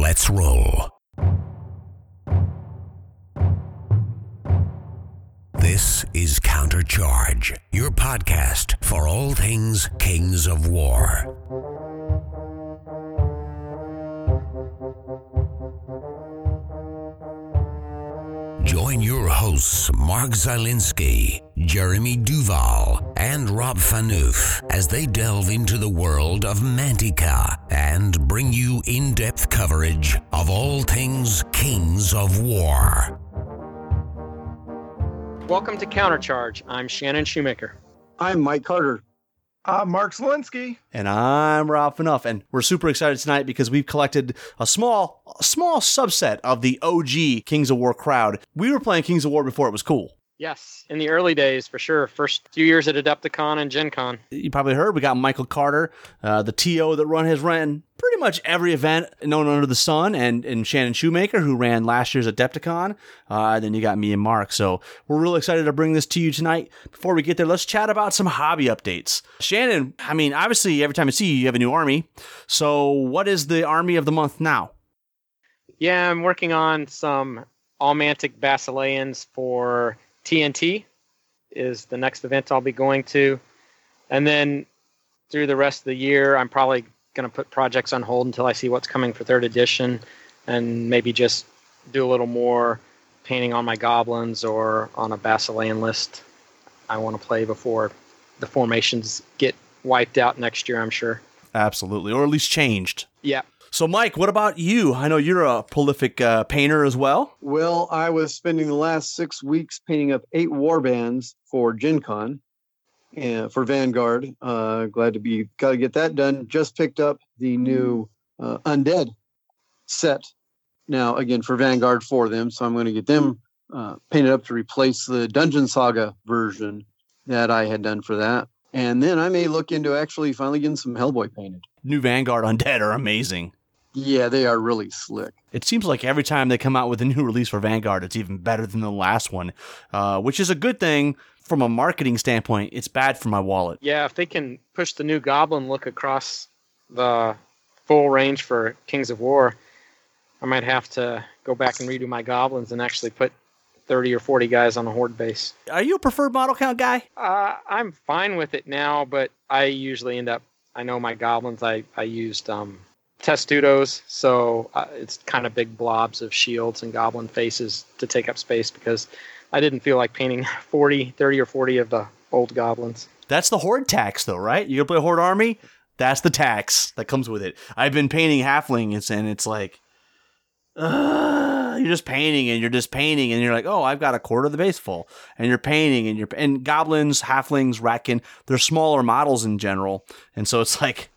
Let's roll. This is Countercharge, your podcast for all things Kings of War. Join your hosts, Mark Zielinski, Jeremy Duval, and Rob Fanouf as they delve into the world of Mantica and bring you in depth coverage of all things Kings of War. Welcome to Countercharge. I'm Shannon Shoemaker. I'm Mike Carter. Uh, Mark Zelinsky. And I'm Rob Fanouf, and we're super excited tonight because we've collected a small, a small subset of the OG Kings of War crowd. We were playing Kings of War before it was cool. Yes, in the early days, for sure. First few years at Adepticon and Gen Con. You probably heard we got Michael Carter, uh, the TO that run has ran pretty much every event known under the sun, and, and Shannon Shoemaker, who ran last year's Adepticon. Uh, then you got me and Mark. So we're really excited to bring this to you tonight. Before we get there, let's chat about some hobby updates. Shannon, I mean, obviously, every time I see you, you have a new army. So what is the army of the month now? Yeah, I'm working on some Allmantic Basileans for TNT is the next event I'll be going to. And then through the rest of the year, I'm probably going to put projects on hold until I see what's coming for third edition and maybe just do a little more painting on my goblins or on a Basilean list I want to play before the formations get wiped out next year, I'm sure. Absolutely, or at least changed. Yeah. So, Mike, what about you? I know you're a prolific uh, painter as well. Well, I was spending the last six weeks painting up eight war bands for Gen Con and for Vanguard. Uh, glad to be got to get that done. Just picked up the new uh, Undead set now again for Vanguard for them, so I'm going to get them uh, painted up to replace the Dungeon Saga version that I had done for that. And then I may look into actually finally getting some Hellboy painted. New Vanguard Undead are amazing. Yeah, they are really slick. It seems like every time they come out with a new release for Vanguard, it's even better than the last one, uh, which is a good thing from a marketing standpoint. It's bad for my wallet. Yeah, if they can push the new Goblin look across the full range for Kings of War, I might have to go back and redo my Goblins and actually put 30 or 40 guys on a Horde base. Are you a preferred model count guy? Uh, I'm fine with it now, but I usually end up, I know my Goblins, I, I used um, testudos, so uh, it's kind of big blobs of shields and goblin faces to take up space because I didn't feel like painting 40, 30 or 40 of the old goblins. That's the horde tax, though, right? You gonna play horde army? That's the tax that comes with it. I've been painting halflings, and it's like, uh, you're just painting and you're just painting, and you're like, oh, I've got a quarter of the base full, and you're painting, and you're and goblins, halflings, ratkin, they're smaller models in general, and so it's like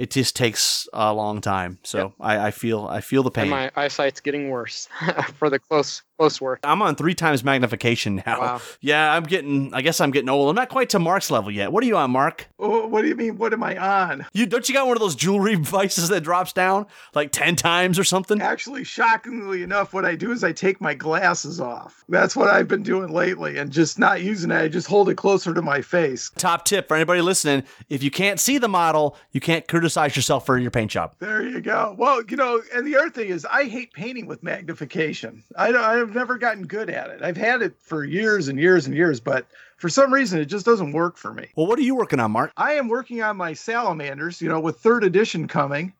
it just takes a long time. So Yep. I, I feel I feel the pain. And my eyesight's getting worse for the close close work. I'm on three times magnification now. Wow. Yeah, I'm getting. I guess I'm getting old. I'm not quite to Mark's level yet. What are you on, Mark? Oh, what do you mean? What am I on? You don't you got one of those jewelry vices that drops down like ten times or something? Actually, shockingly enough, what I do is I take my glasses off. That's what I've been doing lately and just not using it. I just hold it closer to my face. Top tip for anybody listening: if you can't see the model, you can't criticize yourself for your paint job. There you go. Well, you know, and the other thing is, I hate painting with magnification. I don't, I've never gotten good at it. I've had it for years and years and years, but for some reason, it just doesn't work for me. Well, what are you working on, Mark? I am working on my salamanders, you know, with third edition coming.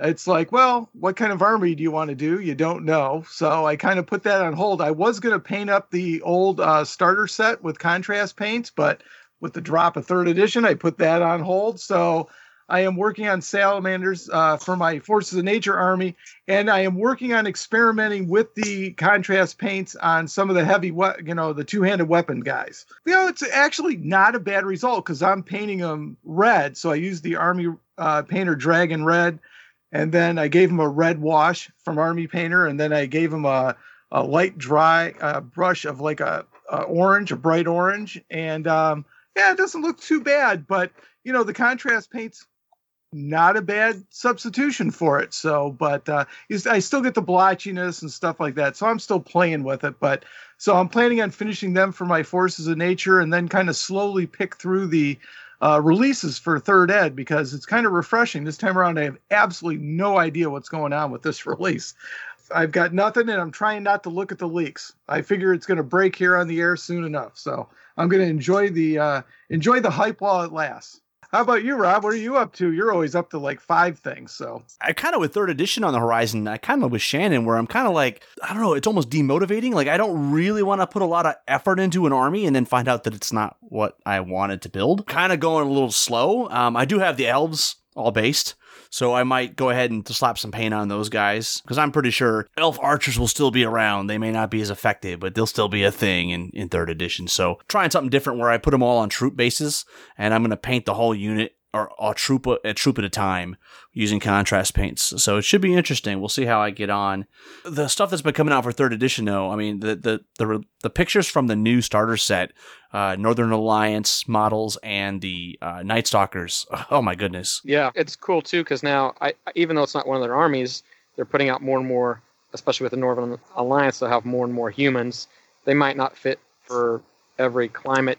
It's like, well, what kind of army do you want to do? You don't know. So I kind of put that on hold. I was going to paint up the old uh, starter set with contrast paints, but with the drop of third edition, I put that on hold. So I am working on salamanders uh, for my Forces of Nature army, and I am working on experimenting with the contrast paints on some of the heavy, we- you know, the two-handed weapon guys. You know, it's actually not a bad result because I'm painting them red. So I used the Army uh, Painter Dragon Red, and then I gave him a red wash from Army Painter, and then I gave him a, a light dry uh, brush of like a, a orange, a bright orange, and um, yeah, it doesn't look too bad. But you know, the contrast paints not a bad substitution for it. So, but uh, I still get the blotchiness and stuff like that. So I'm still playing with it. But so I'm planning on finishing them for my forces of nature, and then kind of slowly pick through the uh, releases for third ed because it's kind of refreshing. This time around, I have absolutely no idea what's going on with this release. I've got nothing and I'm trying not to look at the leaks. I figure it's going to break here on the air soon enough. So I'm going to enjoy the uh, enjoy the hype while it lasts. How about you, Rob? What are you up to? You're always up to like five things. So I kind of with third edition on the horizon. I kind of with Shannon, where I'm kind of like, I don't know, it's almost demotivating. Like I don't really want to put a lot of effort into an army and then find out that it's not what I wanted to build. Kind of going a little slow. Um, I do have the elves all based. So I might go ahead and slap some paint on those guys because I'm pretty sure elf archers will still be around. They may not be as effective, but they'll still be a thing in, in third edition. So trying something different where I put them all on troop bases and I'm going to paint the whole unit or a troop a troop at a time using contrast paints. So it should be interesting. We'll see how I get on. The stuff that's been coming out for third edition, though, I mean, the the the, the pictures from the new starter set, uh, Northern Alliance models, and the uh, Night Stalkers. Oh my goodness! Yeah, it's cool too because now, I, even though it's not one of their armies, they're putting out more and more, especially with the Northern Alliance. They'll have more and more humans. They might not fit for every climate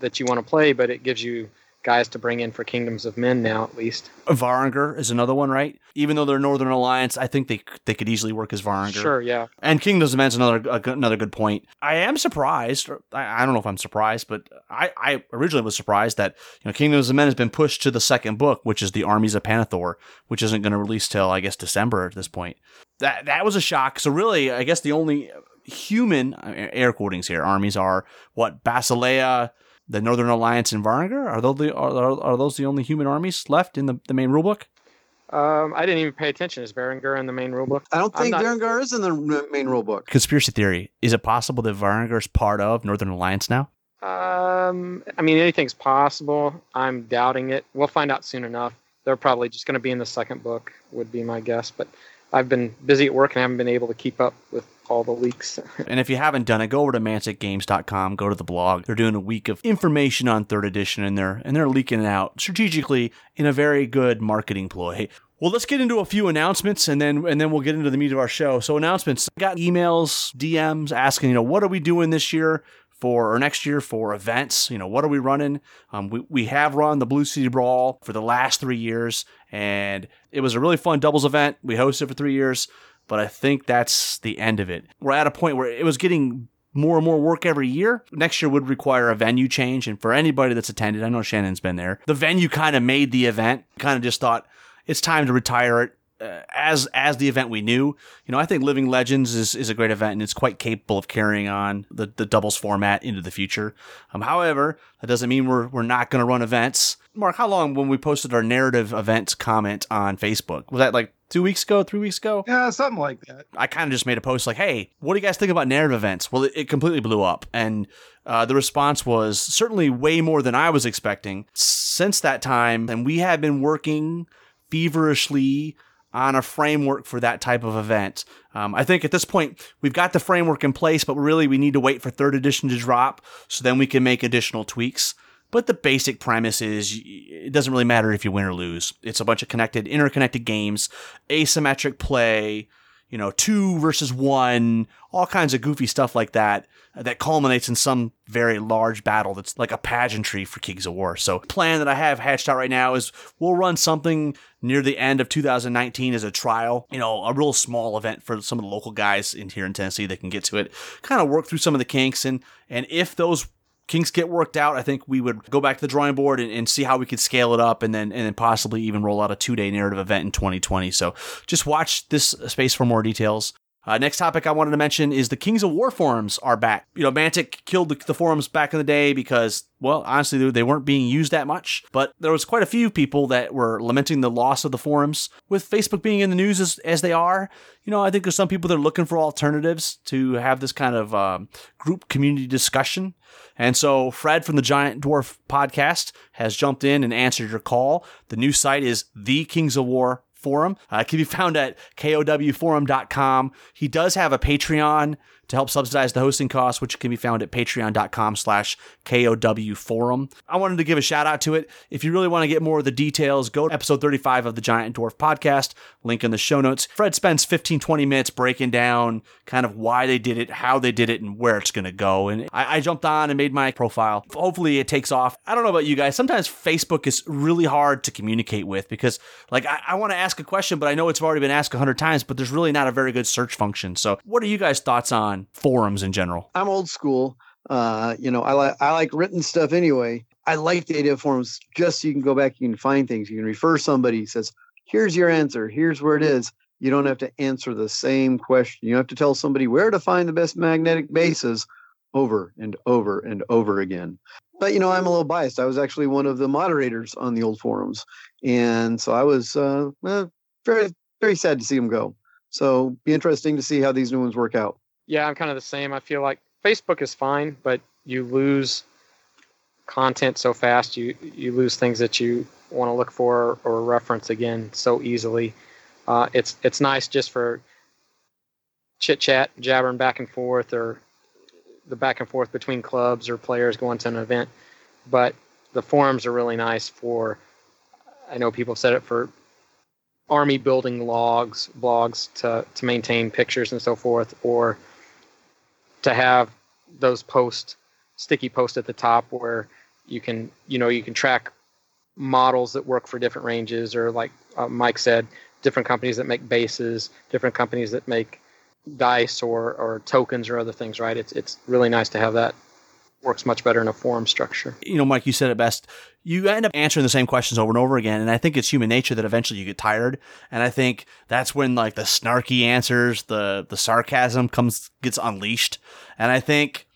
that you want to play, but it gives you guys to bring in for Kingdoms of Men now, at least. Varangur is another one, right? Even though they're Northern Alliance, I think they they could easily work as Varangur. Sure, yeah. And Kingdoms of Men's another another good point. I am surprised. I, I don't know if I'm surprised, but I, I originally was surprised that you know Kingdoms of Men has been pushed to the second book, which is the Armies of Pannithor, which isn't going to release till I guess December at this point. That that was a shock. So really, I guess the only human uh, air quotings here armies are what Basilea the Northern Alliance and Varangur? Are those the are, are those the only human armies left in the, the main rulebook? Um, I didn't even pay attention. Is Varangur in the main rulebook? I don't think not... Varangur is in the main rulebook. Conspiracy theory: Is it possible that Varangur is part of Northern Alliance now? Um, I mean, anything's possible. I'm doubting it. We'll find out soon enough. They're probably just going to be in the second book, would be my guess. But I've been busy at work and I haven't been able to keep up with all the leaks. and if you haven't done it, go over to manticgames.com, go to the blog. They're doing a week of information on third edition and they're and they're leaking it out strategically in a very good marketing ploy. Well, let's get into a few announcements and then and then we'll get into the meat of our show. So announcements, I got emails, DMs asking, you know, what are we doing this year? for or next year for events. You know, what are we running? Um, we, we have run the Blue City Brawl for the last three years, and it was a really fun doubles event. We hosted for three years, but I think that's the end of it. We're at a point where it was getting more and more work every year. Next year would require a venue change. And for anybody that's attended, I know Shannon's been there, the venue kind of made the event, kind of just thought it's time to retire it uh, as as the event we knew. You know, I think Living Legends is, is a great event and it's quite capable of carrying on the, the doubles format into the future. Um, however, that doesn't mean we're we're not going to run events. Mark, how long when we posted our narrative events comment on Facebook? Was that like two weeks ago, three weeks ago? Yeah, something like that. I kind of just made a post like, "Hey, what do you guys think about narrative events?" Well, it, it completely blew up, and uh, the response was certainly way more than I was expecting. Since that time, and we have been working feverishly on a framework for that type of event. Um, I think at this point we've got the framework in place, but really we need to wait for third edition to drop so then we can make additional tweaks. But the basic premise is it doesn't really matter if you win or lose. It's a bunch of connected, interconnected games, asymmetric play, you know, two versus one, all kinds of goofy stuff like that that culminates in some very large battle that's like a pageantry for Kings of War. So, plan that I have hatched out right now is we'll run something near the end of 2019 as a trial, you know, a real small event for some of the local guys in here in Tennessee that can get to it, kind of work through some of the kinks and and if those kinks get worked out, I think we would go back to the drawing board and, and, see how we could scale it up and then and then possibly even roll out a two day narrative event in 2020. So just watch this space for more details. Uh, next topic I wanted to mention is the Kings of War forums are back. You know, Mantic killed the, the, forums back in the day because, well, honestly, they weren't being used that much. But there was quite a few people that were lamenting the loss of the forums. With Facebook being in the news as, as they are, you know, I think there's some people that are looking for alternatives to have this kind of um, group community discussion. And so Fred from the Giant Dwarf podcast has jumped in and answered your call. The new site is the Kings of War forum. Uh, can be found at kowforum.com. He does have a Patreon to help subsidize the hosting costs, which can be found at patreon.com slash KOW forum. I wanted to give a shout out to it. If you really want to get more of the details, go to episode 35 of the Giant Dwarf podcast, link in the show notes. Fred spends 15, 20 minutes breaking down kind of why they did it, how they did it, and where it's going to go. And I, I jumped on and made my profile. Hopefully it takes off. I don't know about you guys. Sometimes Facebook is really hard to communicate with because like I, I want to ask a question, but I know it's already been asked a hundred times, but there's really not a very good search function. So what are you guys' thoughts on forums in general? I'm old school. Uh, you know, I like I like written stuff anyway. I like the idea of forums just so you can go back, you can find things, you can refer somebody says, here's your answer, here's where it is. You don't have to answer the same question. You have to tell somebody where to find the best magnetic bases over and over and over again. But you know, I'm a little biased. I was actually one of the moderators on the old forums, and so I was uh, very very sad to see them go. So be interesting to see how these new ones work out. Yeah, I'm kind of the same. I feel like Facebook is fine, but you lose content so fast. You you lose things that you want to look for or reference again so easily. Uh, it's it's nice just for chit chat, jabbering back and forth, or the back and forth between clubs or players going to an event. But the forums are really nice for. I know people have said it for army building logs, blogs to to maintain pictures and so forth, or to have those post sticky posts at the top where you can you know you can track models that work for different ranges or like uh, mike said different companies that make bases different companies that make dice or or tokens or other things right? It's it's really nice to have that works much better in a forum structure You know, Mike, you said it best. You end up answering the same questions over and over again. And I think it's human nature that eventually you get tired. And I think that's when like the snarky answers, the, the sarcasm comes, gets unleashed. And I think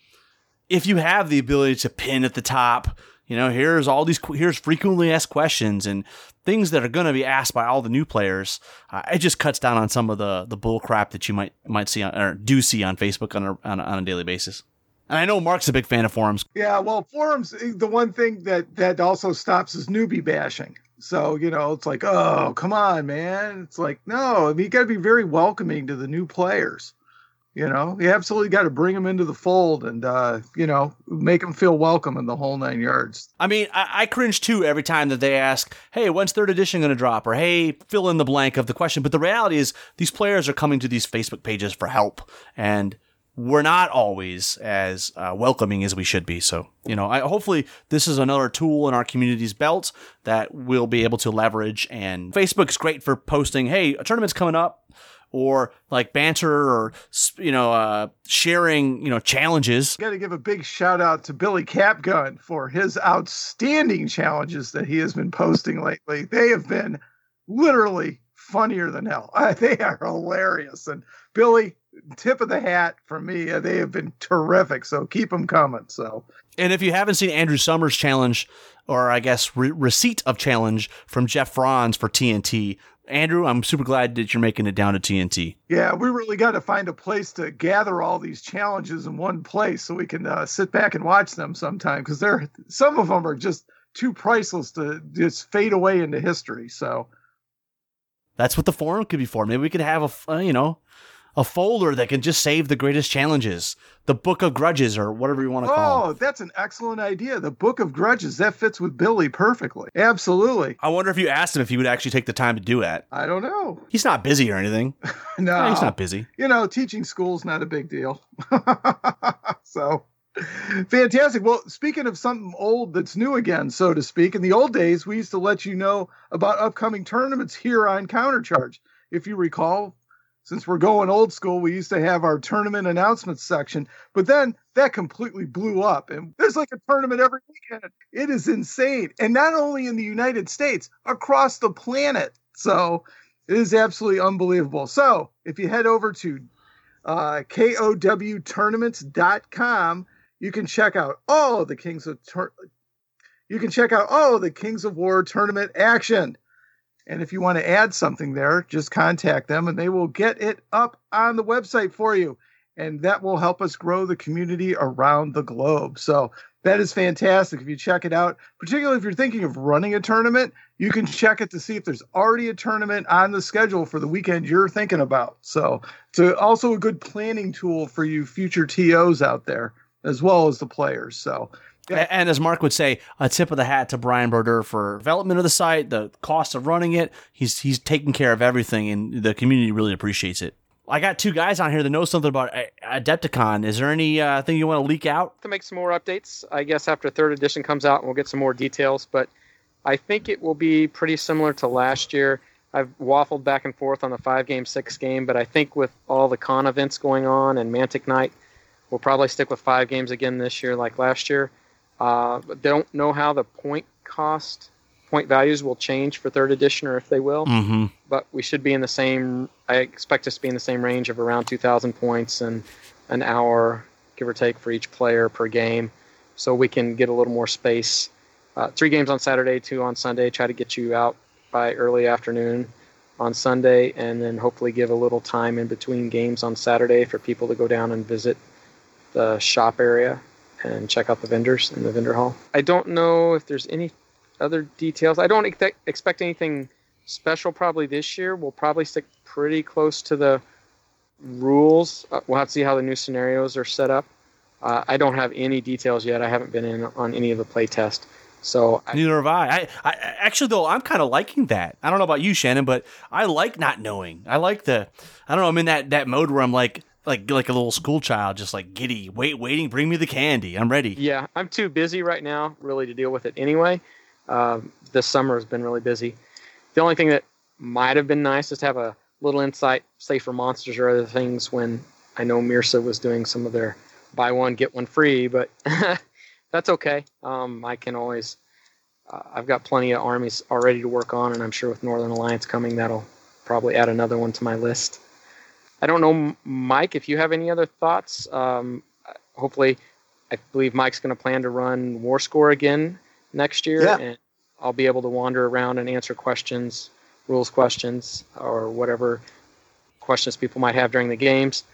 if you have the ability to pin at the top, you know, here's all these, here's frequently asked questions and things that are going to be asked by all the new players. Uh, it just cuts down on some of the, the bull crap that you might, might see on, or do see on Facebook on a, on a, on a daily basis. And I know Mark's a big fan of forums. Yeah, well, forums. eh, The one thing that that also stops is newbie bashing. So you know, it's like, oh, come on, man. It's like, no, I mean, you got to be very welcoming to the new players. You know, you absolutely got to bring them into the fold and uh, you know make them feel welcome in the whole nine yards. I mean, I, I cringe too every time that they ask, "Hey, when's third edition going to drop?" or "Hey, fill in the blank of the question." But the reality is, these players are coming to these Facebook pages for help, and we're not always as uh, welcoming as we should be. So, you know, I, hopefully this is another tool in our community's belt that we'll be able to leverage. And Facebook's great for posting, "Hey, a tournament's coming up." Or like banter, or you know, uh, sharing, you know, challenges. Got to give a big shout out to Billy Capgun for his outstanding challenges that he has been posting lately. They have been literally funnier than hell. they are hilarious. And Billy, tip of the hat for me. Uh, They have been terrific. So keep them coming. So And if you haven't seen Andrew Summers' challenge, or I guess re- receipt of challenge from Jeff Franz for TNT, Andrew, I'm super glad that you're making it down to TNT. yeah, we really got to find a place to gather all these challenges in one place so we can uh, sit back and watch them sometime because they're some of them are just too priceless to just fade away into history. So That's what the forum could be for. Maybe we could have a uh, you know, a folder that can just save the greatest challenges, the Book of Grudges, or whatever you want to call. Oh, it. that's an excellent idea. The Book of Grudges, that fits with Billy perfectly. Absolutely. I wonder if you asked him if he would actually take the time to do that. I don't know. He's not busy or anything. No, Yeah, he's not busy. You know, teaching school's not a big deal. so fantastic. Well, speaking of something old that's new again, so to speak, in the old days, we used to let you know about upcoming tournaments here on Countercharge. If you recall, since we're going old school, we used to have our tournament announcements section, but then that completely blew up. And there's like a tournament every weekend. It is insane. And not only in the United States, across the planet. So it is absolutely unbelievable. So if you head over to uh, KOWtournaments.com, you can check out all of the Kings of Tur- you can check out all of the Kings of War tournament action. And if you want to add something there, just contact them and they will get it up on the website for you. and that will help us grow the community around the globe. So that is fantastic. If you check it out, particularly if you're thinking of running a tournament, you can check it to see if there's already a tournament on the schedule for the weekend you're thinking about. So it's also a good planning tool for you future TOs out there as well as the players. So yeah. And as Mark would say, a tip of the hat to Brian Berder for development of the site, the cost of running it. He's he's taking care of everything, and the community really appreciates it. I got two guys on here that know something about Adepticon. Is there any uh, thing you want to leak out? To make some more updates, I guess after third edition comes out, we'll get some more details. But I think it will be pretty similar to last year. I've waffled back and forth on the five game, six game, but I think with all the con events going on and Mantic Night, we'll probably stick with five games again this year, like last year. Uh, don't know how the point cost point values will change for third edition or if they will. Mm-hmm. But we should be in the same. I expect us to be in the same range of around 2,000 points and an hour, give or take, for each player per game, so we can get a little more space. Uh, three games on Saturday, two on Sunday. Try to get you out by early afternoon on Sunday, and then hopefully give a little time in between games on Saturday for people to go down and visit the shop area and check out the vendors in the vendor hall. I don't know if there's any other details. I don't ex- expect anything special probably this year. We'll probably stick pretty close to the rules. Uh, we'll have to see how the new scenarios are set up. Uh, I don't have any details yet. I haven't been in on any of the play test. So I, neither have I. I, I actually though I'm kind of liking that. I don't know about you, Shannon, but I like not knowing. I like the. I don't know. I'm in that that mode where I'm like like like a little school child, just like giddy, wait, waiting, bring me the candy. I'm ready. Yeah, I'm too busy right now, really, to deal with it anyway. Um, this summer has been really busy. The only thing that might have been nice is to have a little insight, say for monsters or other things, when I know Mierce was doing some of their buy one get one free, but that's okay. Um, I can always. Uh, I've got plenty of armies already to work on, and I'm sure with Northern Alliance coming, that'll probably add another one to my list. I don't know, Mike, if you have any other thoughts. Um, hopefully, I believe Mike's going to plan to run War Score again next year, yeah. and I'll be able to wander around and answer questions, rules questions, or whatever questions people might have during the games.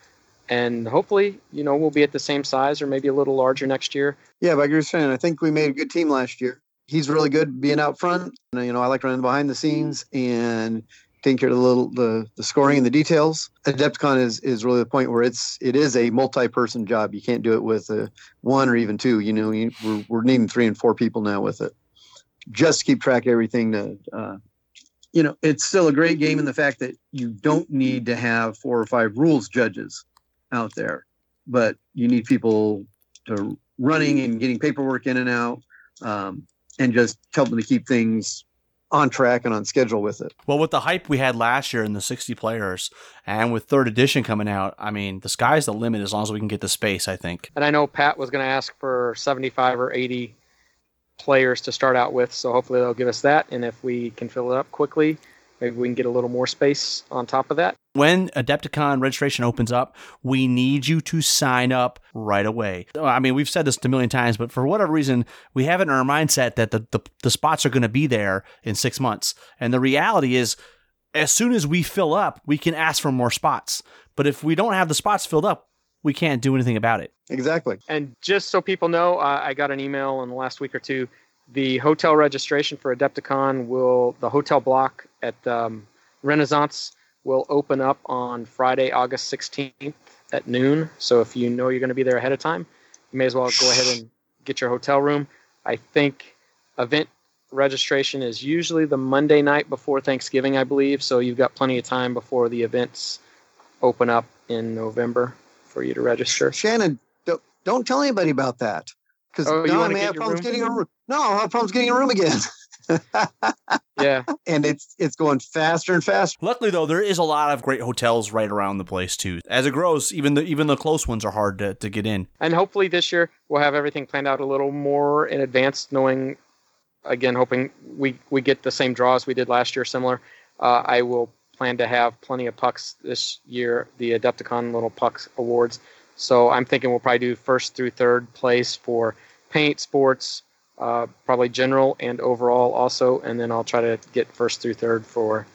And hopefully, you know, we'll be at the same size or maybe a little larger next year. Yeah, like you were saying, I think we made a good team last year. He's really good being out front. You know, I like running behind the scenes and of the little the, the scoring and the details. Adepticon is is really the point where it's it is a multi-person job. You can't do it with a one or even two. You know, you, we're we're needing three and four people now with it, just to keep track of everything. To uh, you know, it's still a great game in the fact that you don't need to have four or five rules judges out there, but you need people to running and getting paperwork in and out, um, and just helping to keep things on track and on schedule with it. Well, with the hype we had last year in the 60 players and with third edition coming out, I mean, the sky's the limit as long as we can get the space, I think. And I know Pat was going to ask for 75 or 80 players to start out with, so hopefully they'll give us that. And if we can fill it up quickly, maybe we can get a little more space on top of that. When Adepticon registration opens up, we need you to sign up right away. I mean, we've said this a million times, but for whatever reason, we have it in our mindset that the, the, the spots are going to be there in six months. And the reality is, as soon as we fill up, we can ask for more spots. But if we don't have the spots filled up, we can't do anything about it. Exactly. And just so people know, uh, I got an email in the last week or two. The hotel registration for Adepticon will, the hotel block at um, Renaissance will open up on Friday, August 16th at noon. So if you know you're going to be there ahead of time, you may as well go ahead and get your hotel room. I think event registration is usually the Monday night before Thanksgiving, I believe. So you've got plenty of time before the events open up in November for you to register. Shannon, don't, don't tell anybody about that because Oh, now I may have problems room? getting a room. No, I'll have problems getting a room again. Yeah. and it's it's going faster and faster. Luckily, though, there is a lot of great hotels right around the place too. As it grows, even the even the close ones are hard to, to get in. and hopefully this year we'll have everything planned out a little more in advance knowing again hoping we we get the same draws we did last year similar uh, i will plan to have plenty of pucks this year the adepticon little pucks awards so i'm thinking we'll probably do first through third place for paint sports uh, probably general and overall also and then i'll try to get first through third for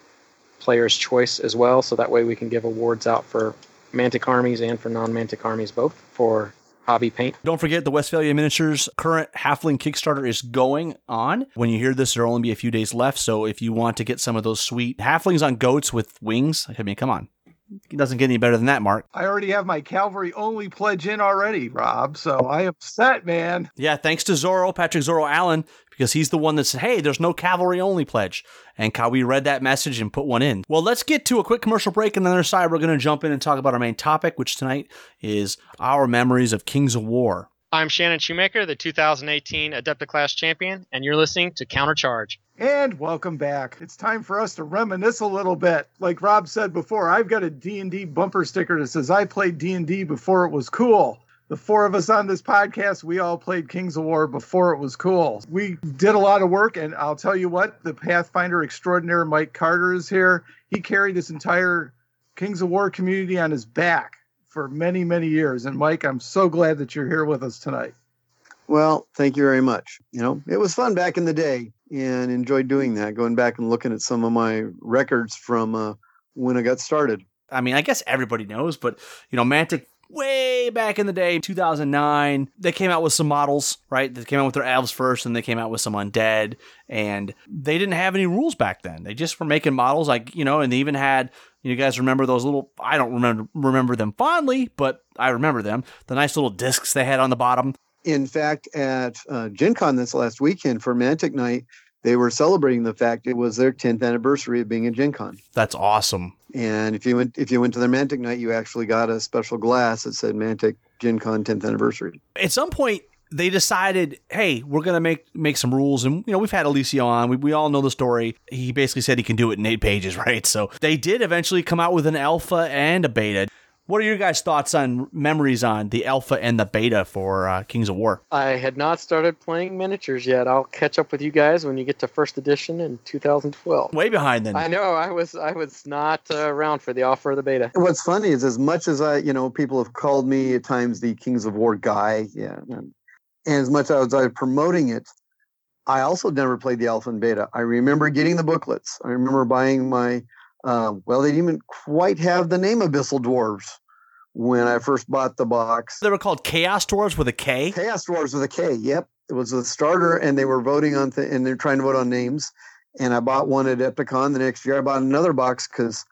players choice as well so that way we can give awards out for Mantic armies and for non-Mantic armies both for hobby paint. Don't forget the Westfalia Miniatures current Halfling Kickstarter is going on. When you hear this, there'll only be a few days left. So if you want to get some of those sweet Halflings on goats with wings, I mean, come on. It doesn't get any better than that, Mark. I already have my cavalry only pledge in already, Rob. So I am set, man. Yeah, thanks to Zorro, Patrick Zorro Allen, because he's the one that said, hey, there's no cavalry only pledge. And Kawi read that message and put one in. Well, let's get to a quick commercial break. And then on the other side, we're going to jump in and talk about our main topic, which tonight is our memories of Kings of War. I'm Shannon Shoemaker, the 2018 Adepta Class champion, and you're listening to Countercharge. And welcome back. It's time for us to reminisce a little bit. Like Rob said before, I've got a D&D bumper sticker that says I played D&D before it was cool. The four of us on this podcast, we all played Kings of War before it was cool. We did a lot of work, and I'll tell you what, the Pathfinder extraordinaire Mike Carter is here. He carried this entire Kings of War community on his back for many, many years. And Mike, I'm so glad that you're here with us tonight. Well, thank you very much. You know, it was fun back in the day and enjoyed doing that, going back and looking at some of my records from uh, when I got started. I mean, I guess everybody knows, but, you know, Mantic way back in the day, 2009, they came out with some models, right? They came out with their elves first, and they came out with some undead, and they didn't have any rules back then. They just were making models, like you know, and they even had. You guys remember those little? I don't remember remember them fondly, but I remember them. The nice little discs they had on the bottom. In fact, at uh, Gen Con this last weekend for Mantic Night, they were celebrating the fact it was their 10th anniversary of being at Gen Con. That's awesome. And if you went if you went to their Mantic night, you actually got a special glass that said Mantic Gen Con 10th anniversary. At some point, they decided, hey, we're gonna make make some rules, and you know we've had Alessio on. We, we all know the story. He basically said he can do it in eight pages, right? So they did eventually come out with an alpha and a beta. What are your guys' thoughts on memories on the alpha and the beta for uh, Kings of War? I had not started playing miniatures yet. I'll catch up with you guys when you get to first edition in 2012. Way behind then. I know I was I was not uh, around for the offer of the beta. What's funny is as much as I, you know, people have called me at times the Kings of War guy, yeah, and, and as much as I was promoting it, I also never played the alpha and beta. I remember getting the booklets. I remember buying my uh, well, they didn't even quite have the name Abyssal Dwarves when I first bought the box. They were called Chaos Dwarves with a K. Chaos Dwarves with a K. Yep, it was a starter, and they were voting on th- and they're trying to vote on names. And I bought one at Epicon. The next year, I bought another box because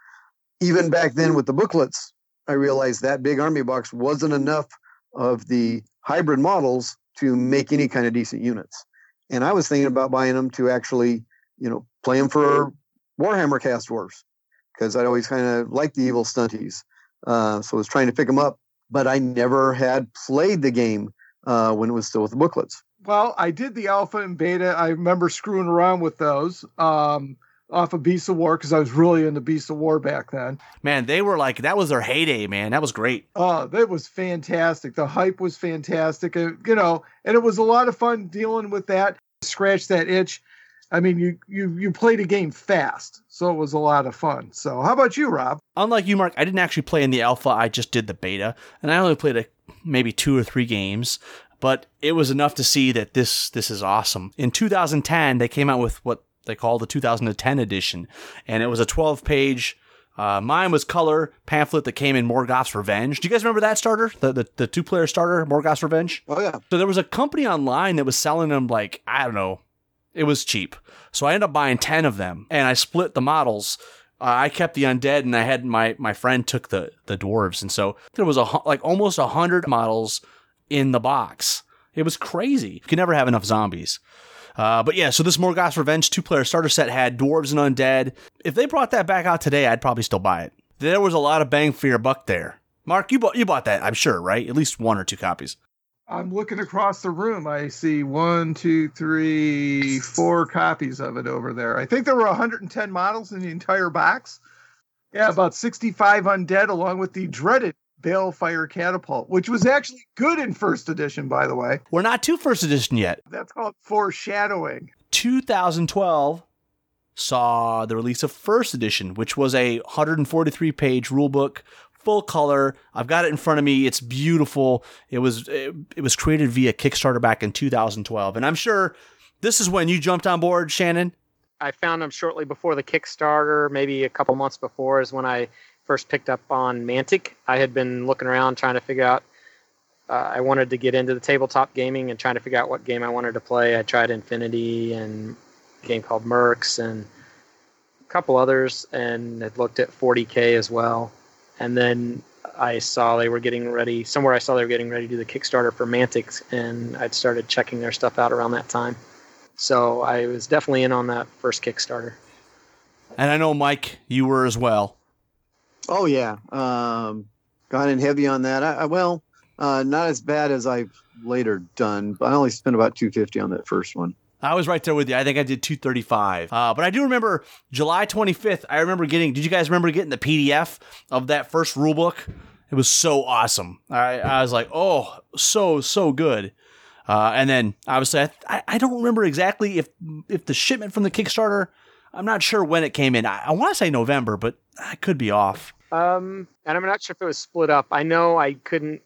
even back then with the booklets, I realized that big army box wasn't enough of the hybrid models to make any kind of decent units. And I was thinking about buying them to actually, you know, play them for Warhammer Chaos Dwarves because I'd always kind of liked the evil stunties. Uh, so I was trying to pick them up, but I never had played the game uh, when it was still with the booklets. Well, I did the alpha and beta. I remember screwing around with those um, off of Beast of War because I was really into Beast of War back then. Man, they were like that was their heyday, man. That was great. Oh, that was fantastic. The hype was fantastic, and you know, and it was a lot of fun dealing with that. Scratch that itch. I mean, you you you played a game fast, so it was a lot of fun. So, how about you, Rob? Unlike you, Mark, I didn't actually play in the alpha. I just did the beta, and I only played a, maybe two or three games. But it was enough to see that this this is awesome. In 2010, they came out with what they call the 2010 edition, and it was a 12 page. Uh, mine was color pamphlet that came in Mhorgoth's Revenge. Do you guys remember that starter? The the, the two player starter, Mhorgoth's Revenge? Oh yeah. So there was a company online that was selling them like I don't know, it was cheap. So I ended up buying 10 of them and I split the models. Uh, I kept the undead and I had my, my friend took the, the dwarves. And so there was a, like almost a hundred models in the box. It was crazy. You can never have enough zombies. Uh, but yeah, so this Mhorgoth's Revenge two player starter set had dwarves and undead. If they brought that back out today, I'd probably still buy it. There was a lot of bang for your buck there. Mark, you bought you bought that, I'm sure, right? At least one or two copies. I'm looking across the room. I see one, two, three, four copies of it over there. I think there were 110 models in the entire box. Yeah, about 65 undead, along with the dreaded Balefire Catapult, which was actually good in first edition, by the way. We're not to first edition yet. That's called foreshadowing. 2012 saw the release of first edition, which was a 143 page rulebook full color. I've got it in front of me. It's beautiful. It was it, it, was created via Kickstarter back in 2012, and I'm sure this is when you jumped on board, Shannon. I found them shortly before the Kickstarter, maybe a couple months before, is when I first picked up on Mantic. I had been looking around trying to figure out. Uh, I wanted to get into the tabletop gaming and trying to figure out what game I wanted to play. I tried Infinity and a game called Mercs and a couple others, and had looked at 40k as well. And then I saw they were getting ready. Somewhere I saw they were getting ready to do the Kickstarter for Mantic, and I'd started checking their stuff out around that time. So I was definitely in on that first Kickstarter. And I know Mike, you were as well. Oh yeah, um, gone in heavy on that. I, I well, uh, not as bad as I've later done, but I only spent about two fifty on that first one. I was right there with you. I think I did 235. Uh, but I do remember July 25th. I remember getting. Did you guys remember getting the PDF of that first rule book? It was so awesome. I, I was like, oh, so so good. Uh, and then obviously, I, I don't remember exactly if if the shipment from the Kickstarter. I'm not sure when it came in. I, I want to say November, but I could be off. Um, and I'm not sure if it was split up. I know I couldn't.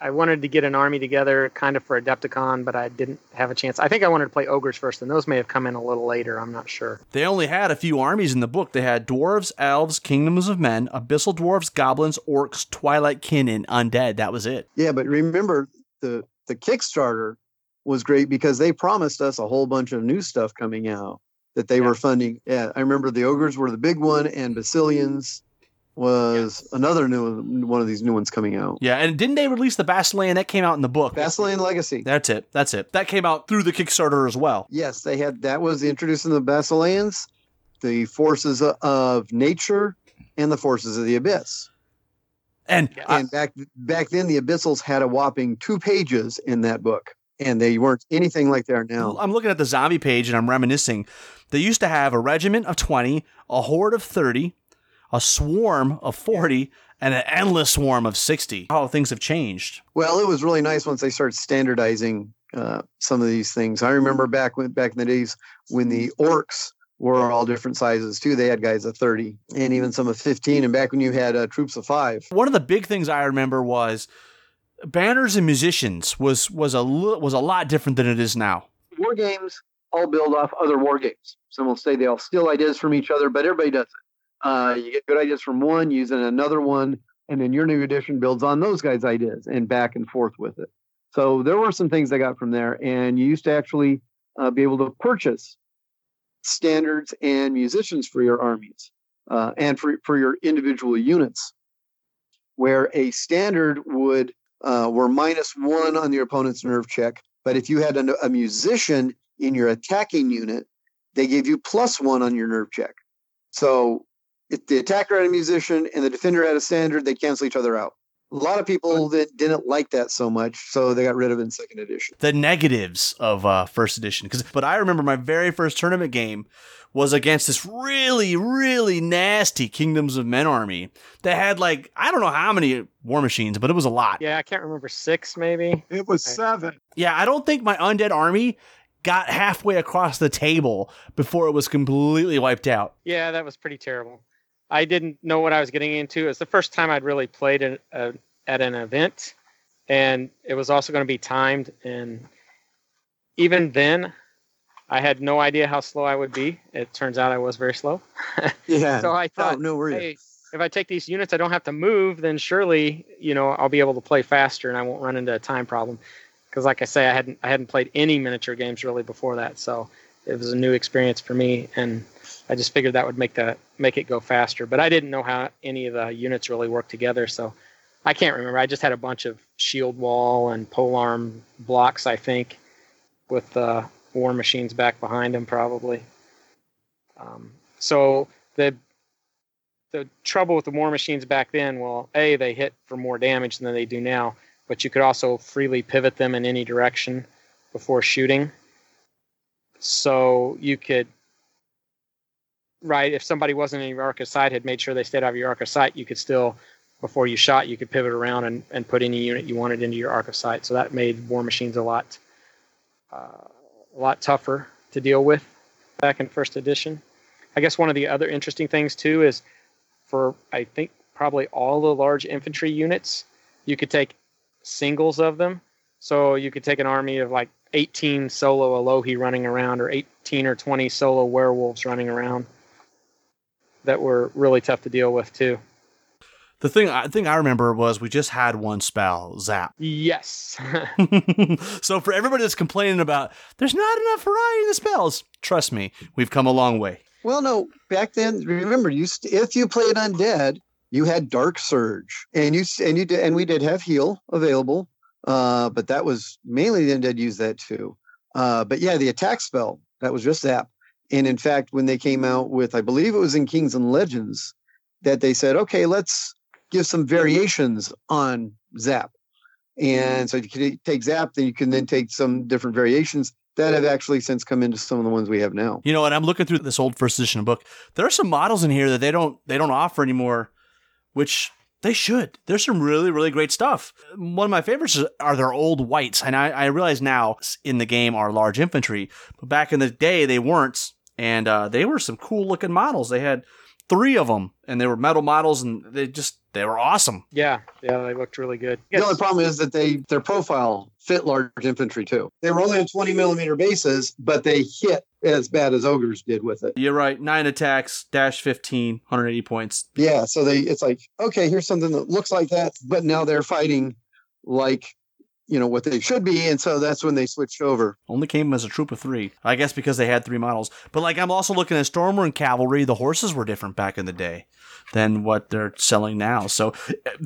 I wanted to get an army together, kind of for Adepticon, but I didn't have a chance. I think I wanted to play ogres first, and those may have come in a little later. I'm not sure. They only had a few armies in the book. They had dwarves, elves, kingdoms of men, abyssal dwarves, goblins, orcs, twilight kin, and undead. That was it. Yeah, but remember the the Kickstarter was great because they promised us a whole bunch of new stuff coming out that they Yeah. were funding. Yeah, I remember the ogres were the big one, and Basileans was another new one of these new ones coming out. Yeah, and didn't they release the Basilean? That came out in the book. Basilean Legacy. That's it. That's it. That came out through the Kickstarter as well. Yes, they had that was introducing the Basileans, the forces of nature, and the forces of the abyss. And Yeah. I- and back back then, the abyssals had a whopping two pages in that book, and they weren't anything like they are now. I'm looking at the zombie page and I'm reminiscing. They used to have a regiment of 20, a horde of 30, a swarm of 40, and an endless swarm of 60. How things have changed. Well, it was really nice once they started standardizing uh, some of these things. I remember back when back in the days when the orcs were all different sizes too. They had guys of thirty and even some of fifteen. And back when you had uh, troops of five, One of the big things I remember was banners and musicians was was a was a lot different than it is now. war games all build off other war games. Some will say they all steal ideas from each other, but everybody does it. Uh, you get good ideas from one, using another one, and then your new edition builds on those guys' ideas and back and forth with it. So there were some things I got from there, and you used to actually uh, be able to purchase standards and musicians for your armies uh, and for for your individual units, where a standard would uh, were minus one on your opponent's nerve check, but if you had a, a musician in your attacking unit, they gave you plus one on your nerve check. So if the attacker had a musician and the defender had a standard, they cancel each other out. A lot of people that didn't like that so much, so they got rid of it in second edition. the negatives of uh, first edition. Because, but I remember my very first tournament game was against this really, really nasty Kingdoms of Men army that had like I don't know how many war machines, but it was a lot. Yeah, I can't remember six maybe. It was seven. Yeah, I don't think my undead army got halfway across the table before it was completely wiped out. Yeah, that was pretty terrible. I didn't know what I was getting into. It was the first time I'd really played an, uh, at an event, and it was also going to be timed. And even then, I had no idea how slow I would be. It turns out I was very slow. Yeah. So I oh, thought, no worries. hey, if I take these units, I don't have to move. Then surely, you know, I'll be able to play faster, and I won't run into a time problem. Because, like I say, I hadn't I hadn't played any miniature games really before that, so it was a new experience for me, and I just figured that would make the make it go faster. But I didn't know how any of the units really work together, so I can't remember. I just had a bunch of shield wall and polearm blocks, I think, with the war machines back behind them, probably. Um, so the the trouble with the war machines back then, well, a they hit for more damage than they do now, but you could also freely pivot them in any direction before shooting. So you could, right? If somebody wasn't in your arc of sight, had made sure they stayed out of your arc of sight, you could still, before you shot, you could pivot around and, and put any unit you wanted into your arc of sight. So that made war machines a lot, uh, a lot tougher to deal with back in first edition. I guess one of the other interesting things too is for I think probably all the large infantry units, you could take singles of them. So you could take an army of like 18 solo Alohi running around, or 18 or 20 solo werewolves running around. That were really tough to deal with too. The thing I thing I remember was we just had one spell, Zap. Yes. so for everybody that's complaining about there's not enough variety in the spells, trust me, we've come a long way. Well, no, back then, remember, you st- if you played undead, you had Dark Surge, and you and you did, and we did have heal available, uh, but that was mainly the undead used that too. Uh, but yeah, the attack spell that was just zap. And in fact, when they came out with, I believe it was in Kings and Legends, that they said, okay, let's give some variations on zap. And so you can take zap, then you can then take some different variations that have actually since come into some of the ones we have now. You know what? I'm looking through this old first edition book. There are some models in here that they don't they don't offer anymore, which they should. There's some really really great stuff. One of my favorites are their old wights, and I, I realize now in the game are large infantry, but back in the day they weren't, and uh, they were some cool looking models. They had three of them, and they were metal models, and they just they were awesome. yeah. Yeah. They looked really good. The only problem is that they their profile fit large infantry too. They were only on 20 millimeter bases, but they hit as bad as ogres did with it. You're right. Nine attacks, dash 15, 180 points. Yeah, so they it's like okay, here's something that looks like that, but now they're fighting like you know what they should be, and so that's when they switched over. Only came as a troop of three. I guess because they had three models. But like I'm also looking at Stormwind Cavalry. The horses were different back in the day than what they're selling now. So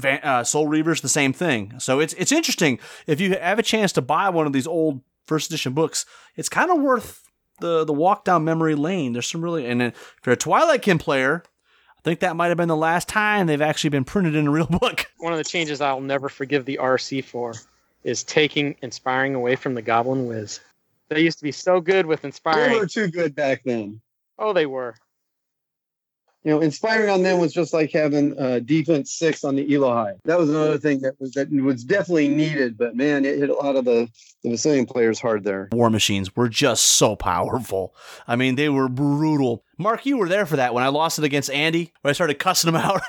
uh, uh, Soul Reaver's the same thing. So it's it's interesting. If you have a chance to buy one of these old first edition books, it's kind of worth the the walk down memory lane. There's some really and if you're a Twilight Kin player, I think that might have been the last time they've actually been printed in a real book. One of the changes I'll never forgive the RC for is taking inspiring away from the Goblin Wiz. They used to be so good with inspiring. They were too good back then. Oh, they were. You know, inspiring on them was just like having uh, defense six on the Elohi. That was another thing that was that was definitely needed, but man, it hit a lot of the the Basilean players hard there. war machines were just so powerful. I mean, they were brutal. Mark, you were there for that when I lost it against Andy, where I started cussing him out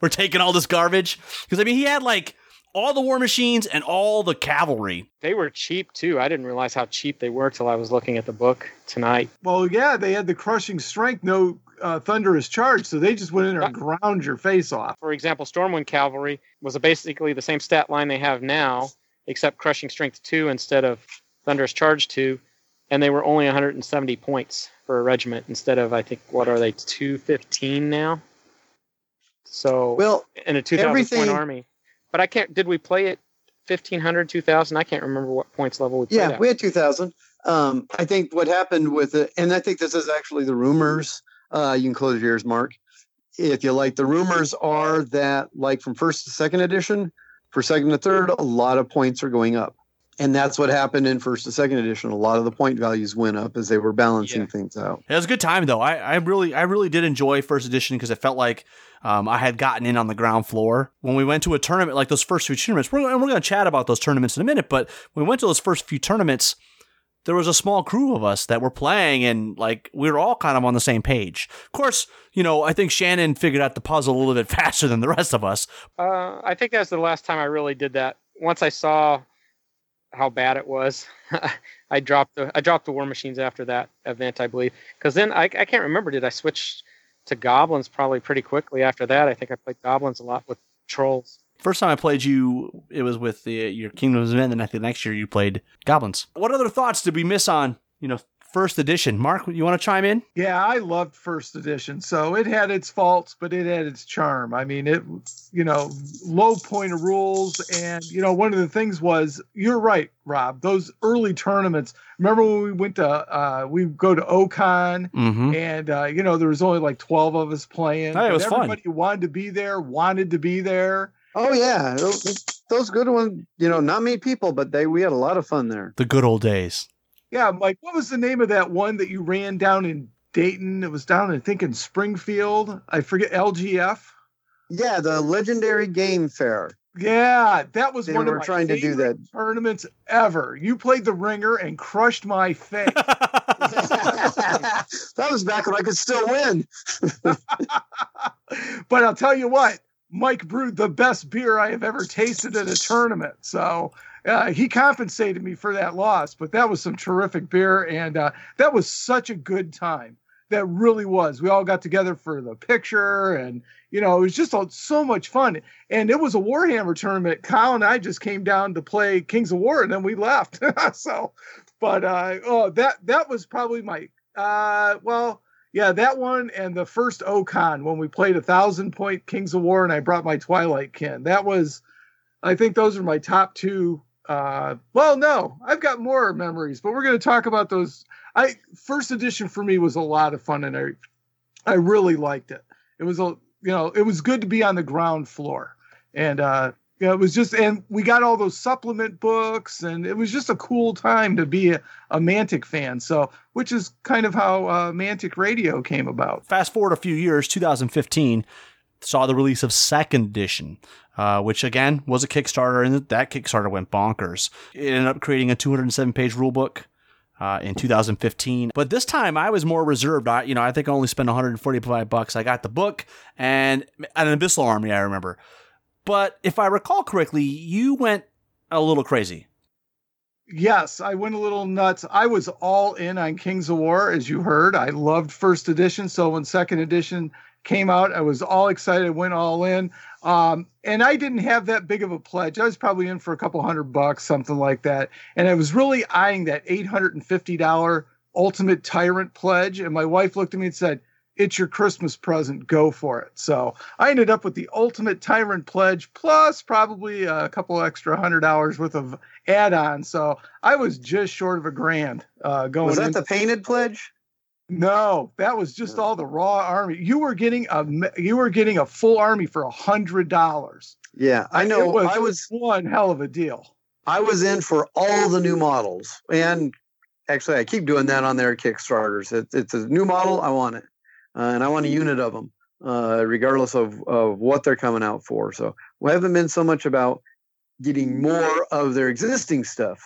for taking all this garbage. Because, I mean, he had like all the war machines and all the cavalry. They were cheap too. I didn't realize how cheap they were till I was looking at the book tonight. Well, yeah, they had the crushing strength, no uh, thunderous charge, so they just went in there and ground your face off. For example, Stormwind Cavalry was basically the same stat line they have now, except Crushing Strength 2 instead of Thunderous Charge 2, and they were only 170 points for a regiment instead of, I think, what are they, 215 now? So, Well, in a 2,000 point army. But I can't, did we play it 1,500, 2,000? I can't remember what points level we yeah, at. we had two thousand. Um, I think what happened with it, and I think this is actually the rumors. Uh, you can close your ears, Mark. If you like, the rumors are that, like from first to second edition, for second to third, a lot of points are going up, and that's what happened in first to second edition. A lot of the point values went up as they were balancing Yeah. things out. It was a good time, though. I, I really, I really did enjoy first edition because it felt like um, I had gotten in on the ground floor. When we went to a tournament, like those first few tournaments, we're, and we're going to chat about those tournaments in a minute, but when we went to those first few tournaments, there was a small crew of us that were playing and like we were all kind of on the same page. Of course, you know, I think Shannon figured out the puzzle a little bit faster than the rest of us. Uh, I think that was the last time I really did that. Once I saw how bad it was, I dropped the I dropped the war machines after that event, I believe. Because then I, I can't remember. Did I switch to goblins probably pretty quickly after that? I think I played goblins a lot with trolls. First time I played you, it was with the, your Kingdoms of Men, and I think next year you played Goblins. What other thoughts did we miss on, you know, first edition? Mark, you want to chime in? Yeah, I loved first edition. So it had its faults, but it had its charm. I mean, it, you know, low point of rules. And, you know, one of the things was, you're right, Rob, those early tournaments. Remember when we went to, uh, we go to Ocon Mm-hmm. and, uh, you know, there was only like 12 of us playing. Hey, it but was fun. everybody who wanted to be there, wanted to be there. Oh yeah, those, those good ones. You know, not many people, but they we had a lot of fun there. The good old days. Yeah, I'm like, what was the name of that one that you ran down in Dayton? It was down, I think, in Springfield. I forget LGF. Yeah, the legendary game fair. Yeah, that was They one were of my trying to do favorite tournaments ever. You played the ringer and crushed my face. that was back when I could still win. but I'll tell you what, Mike brewed the best beer I have ever tasted at a tournament. So uh, he compensated me for that loss, but that was some terrific beer. And uh, that was such a good time. That really was. We all got together for the picture and, you know, it was just a, so much fun. And it was a Warhammer tournament. Kyle and I just came down to play Kings of War, and then we left. so, but uh, oh, that that was probably my uh, well, yeah, that one and the first Ocon when we played a thousand point Kings of War, and I brought my Twilight Kin. That was, I think, those are my top two. Uh, well, no, I've got more memories, but we're going to talk about those. I first edition for me was a lot of fun, and I I really liked it. It was a you know, it was good to be on the ground floor. And uh you know, it was just and we got all those supplement books and it was just a cool time to be a, a Mantic fan. So which is kind of how uh, Mantic Radio came about. Fast forward a few years, 2015 saw the release of second edition, uh, which again was a Kickstarter, and that Kickstarter went bonkers. It ended up creating a 207 page rulebook uh, in 2015. But this time I was more reserved. I, you know, I think I only spent 145 bucks. I got the book and an Abyssal Army. I remember. But if I recall correctly, you went a little crazy. Yes, I went a little nuts. I was all in on Kings of War, as you heard. I loved first edition. So when second edition came out, I was all excited, went all in. Um, and I didn't have that big of a pledge. I was probably in for a couple hundred bucks, something like that. And I was really eyeing that $850 Ultimate Tyrant pledge. And my wife looked at me and said, It's your Christmas present. Go for it. So I ended up with the Ultimate Tyrant pledge plus probably a couple extra hundred dollars worth of add on. So I was just short of a grand uh, going Was that in. the painted pledge? No, that was just all the raw army. You were getting a you were getting a full army for a hundred dollars. Yeah, I know. was, I was one hell of a deal. I was in for all the new models, and actually, I keep doing that on their Kickstarters. It, it's a new model, I want it, uh, and I want a unit of them, uh, regardless of of what they're coming out for. So we haven't been so much about getting more of their existing stuff,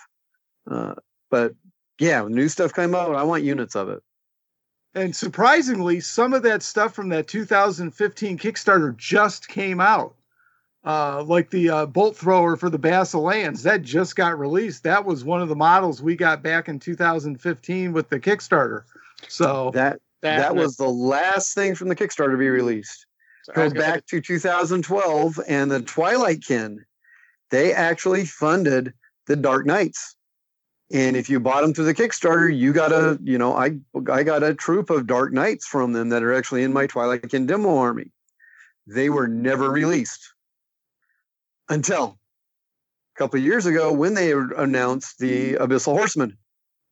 uh, but yeah, new stuff came out, I want units of it. And surprisingly, some of that stuff from that 2015 Kickstarter just came out. Uh, like the uh, bolt thrower for the Basileans, that just got released. That was one of the models we got back in 2015 with the Kickstarter. So That That, that was the last thing from the Kickstarter to be released. I was Goes gonna back to 2012 and the Twilight Kin. They actually funded the Dark Knights. And if you bought them through the Kickstarter, you got a, you know, I I got a troop of Dark Knights from them that are actually in my Twilight Kin demo army. They were never released until a couple of years ago when they announced the Abyssal Horsemen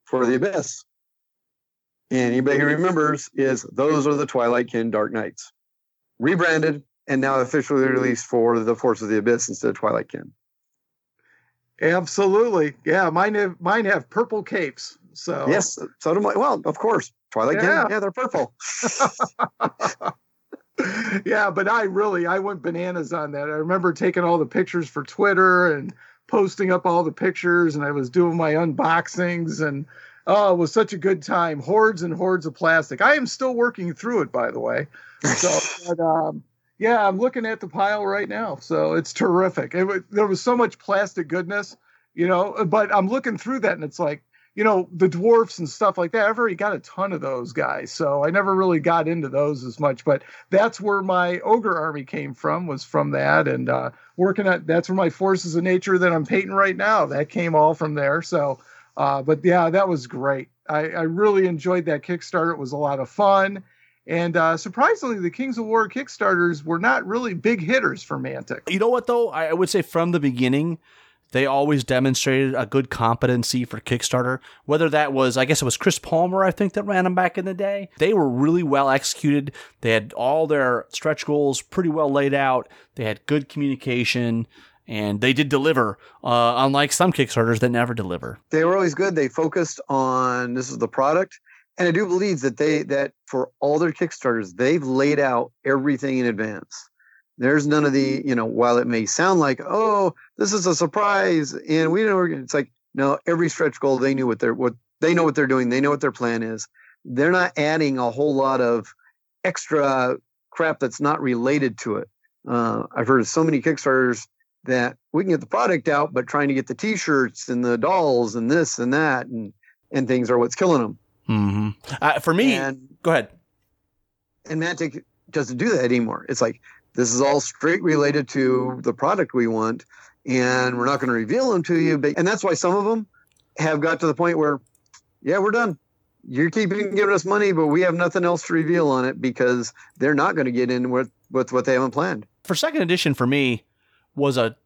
for the Abyss. And anybody who remembers is those are the Twilight Kin Dark Knights, rebranded and now officially released for the Force of the Abyss instead of Twilight Kin. Absolutely, yeah, mine have mine have purple capes. So Yes, so do my. Well, of course, Twilight Yeah. Kin. Yeah, they're purple. yeah, but I really I went bananas on that. I remember taking all the pictures for Twitter and posting up all the pictures, and I was doing my unboxings, and oh, it was such a good time. Hordes and hordes of plastic. I am still working through it, by the way. So, but, um, yeah, I'm looking at the pile right now, so it's terrific. It, there was so much plastic goodness, you know. But I'm looking through that, and it's like you know, the dwarfs and stuff like that. I've already got a ton of those guys, so I never really got into those as much. But that's where my ogre army came from, was from that, and uh, working at that's where my forces of nature that I'm painting right now. That came all from there. So, uh, but yeah, that was great. I, I really enjoyed that Kickstarter. It was a lot of fun. And uh, surprisingly, the Kings of War Kickstarters were not really big hitters for Mantic. You know what though? I I would say from the beginning, they always demonstrated a good competency for Kickstarter. Whether that was, I guess it was Chris Palmer, I think that ran them back in the day. They were really well executed. They had all their stretch goals pretty well laid out. They had good communication, and they did deliver. Uh, unlike some Kickstarters that never deliver. they were always good. They focused on this is the product, and I do believe that they that for all their Kickstarters, they've laid out everything in advance. There's none of the you know while it may sound like oh this is a surprise and we know it's like no every stretch goal they knew what they're what they know what they're doing they know what their plan is. They're not adding a whole lot of extra crap that's not related to it. Uh, I've heard of so many Kickstarters that we can get the product out, but trying to get the T-shirts and the dolls and this and that and and things are what's killing them. Mm-hmm. Uh, for me, And go ahead. and Mantic doesn't do that anymore. It's like this is all straight related to the product we want, and we're not going to reveal them to you. But and that's why some of them have got to the point where, yeah, we're done. You're keeping giving us money, but we have nothing else to reveal on it because they're not going to get in with, with what they haven't planned. For second edition, for me, was a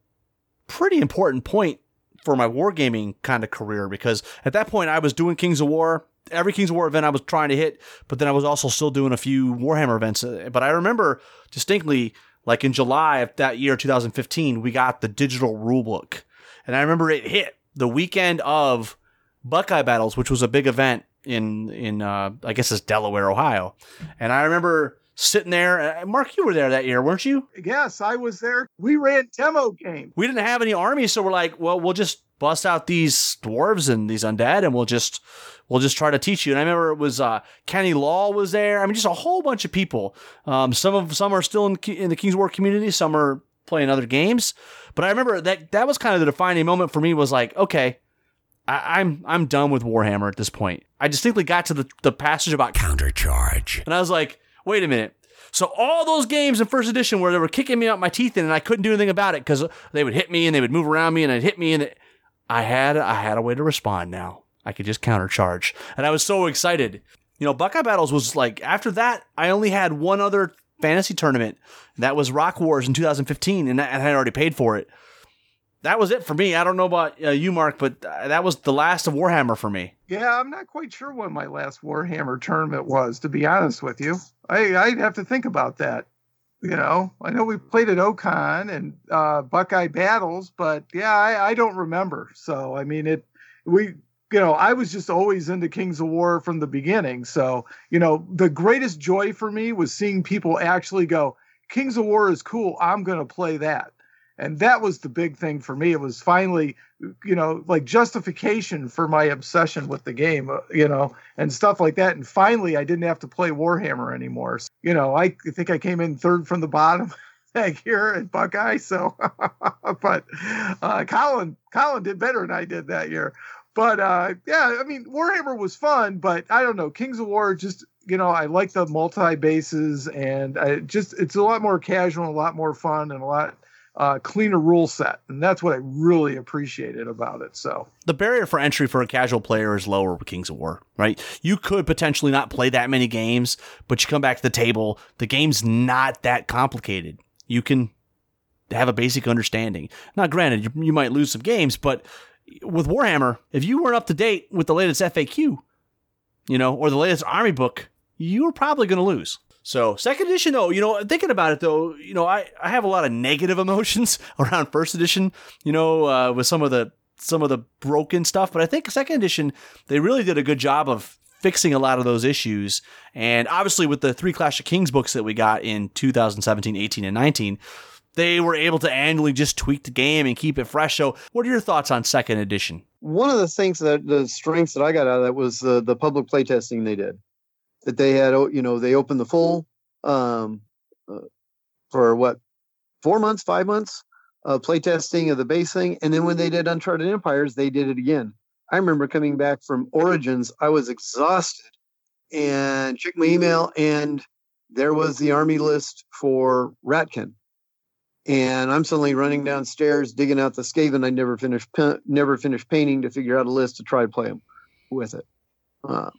pretty important point for my wargaming kind of career because at that point I was doing Kings of War. Every Kings of War event I was trying to hit, but then I was also still doing a few Warhammer events. But I remember distinctly, like in July of that year, 2015, we got the digital rulebook. And I remember it hit the weekend of Buckeye Battles, which was a big event in in uh, I guess it's Delaware, Ohio. And I remember sitting there. Uh, Mark, you were there that year, weren't you? Yes, I was there. We ran demo game. We didn't have any army, so we're like, well, we'll just bust out these dwarves and these undead, and we'll just we'll just try to teach you. And I remember it was uh, Kenny Law was there. I mean, just a whole bunch of people. Um, some of some are still in in the King's War community. Some are playing other games. But I remember that that was kind of the defining moment for me. Was like, okay. I, I'm I'm done with Warhammer at this point. I distinctly got to the, the passage about countercharge, and I was like, wait a minute. So all those games in first edition where they were kicking me out my teeth in and I couldn't do anything about it because they would hit me and they would move around me and they'd hit me and it, I had I had a way to respond now. I could just countercharge. And I was so excited. You know, Buckeye Battles was like after that, I only had one other fantasy tournament. That was Rock Wars in 2015, and I had already paid for it that was it for me. I don't know about uh, you, Mark, but that was the last of Warhammer for me. Yeah, I'm not quite sure when my last Warhammer tournament was, to be honest with you. I, I'd have to think about that. You know, I know we played at Ocon and uh, Buckeye Battles, but yeah, I, I don't remember. So, I mean, it, we, you know, I was just always into Kings of War from the beginning. So, you know, the greatest joy for me was seeing people actually go, Kings of War is cool. I'm going to play that and that was the big thing for me. It was finally you know like justification for my obsession with the game uh, you know and stuff like that. And finally i didn't have to play warhammer anymore. So, you know i think i came in third from the bottom that year at buckeye. So but uh, colin colin did better than i did that year. But uh, yeah i mean warhammer was fun but i don't know. Kings of war just you know i like the multi bases and i just it's a lot more casual a lot more fun and a lot uh, cleaner rule set, and that's what I really appreciated about it. So the barrier for entry for a casual player is lower with Kings of War, right? You could potentially not play that many games, but you come back to the table, the game's not that complicated. You can have a basic understanding. Now, granted, you, you might lose some games, but with Warhammer, if you weren't up to date with the latest FAQ, you know, or the latest army book, you were probably going to lose. So second edition, though, you know, thinking about it though, you know, I, I have a lot of negative emotions around first edition, you know, uh, with some of the some of the broken stuff. But I think second edition, they really did a good job of fixing a lot of those issues. And obviously, with the three Clash of Kings books that we got in 2017, 18, and 19, they were able to annually just tweak the game and keep it fresh. So, what are your thoughts on second edition? One of the things that the strengths that I got out of that was uh, the public playtesting they did that they had, you know, they opened the full um, uh, for what four months, five months uh, playtesting of the base thing, and then when they did Uncharted Empires, they did it again. I remember coming back from Origins, I was exhausted, and checked my email, and there was the army list for Ratkin. And I'm suddenly running downstairs, digging out the Skaven I never finished, never finished painting to figure out a list to try to play them with it. Uh,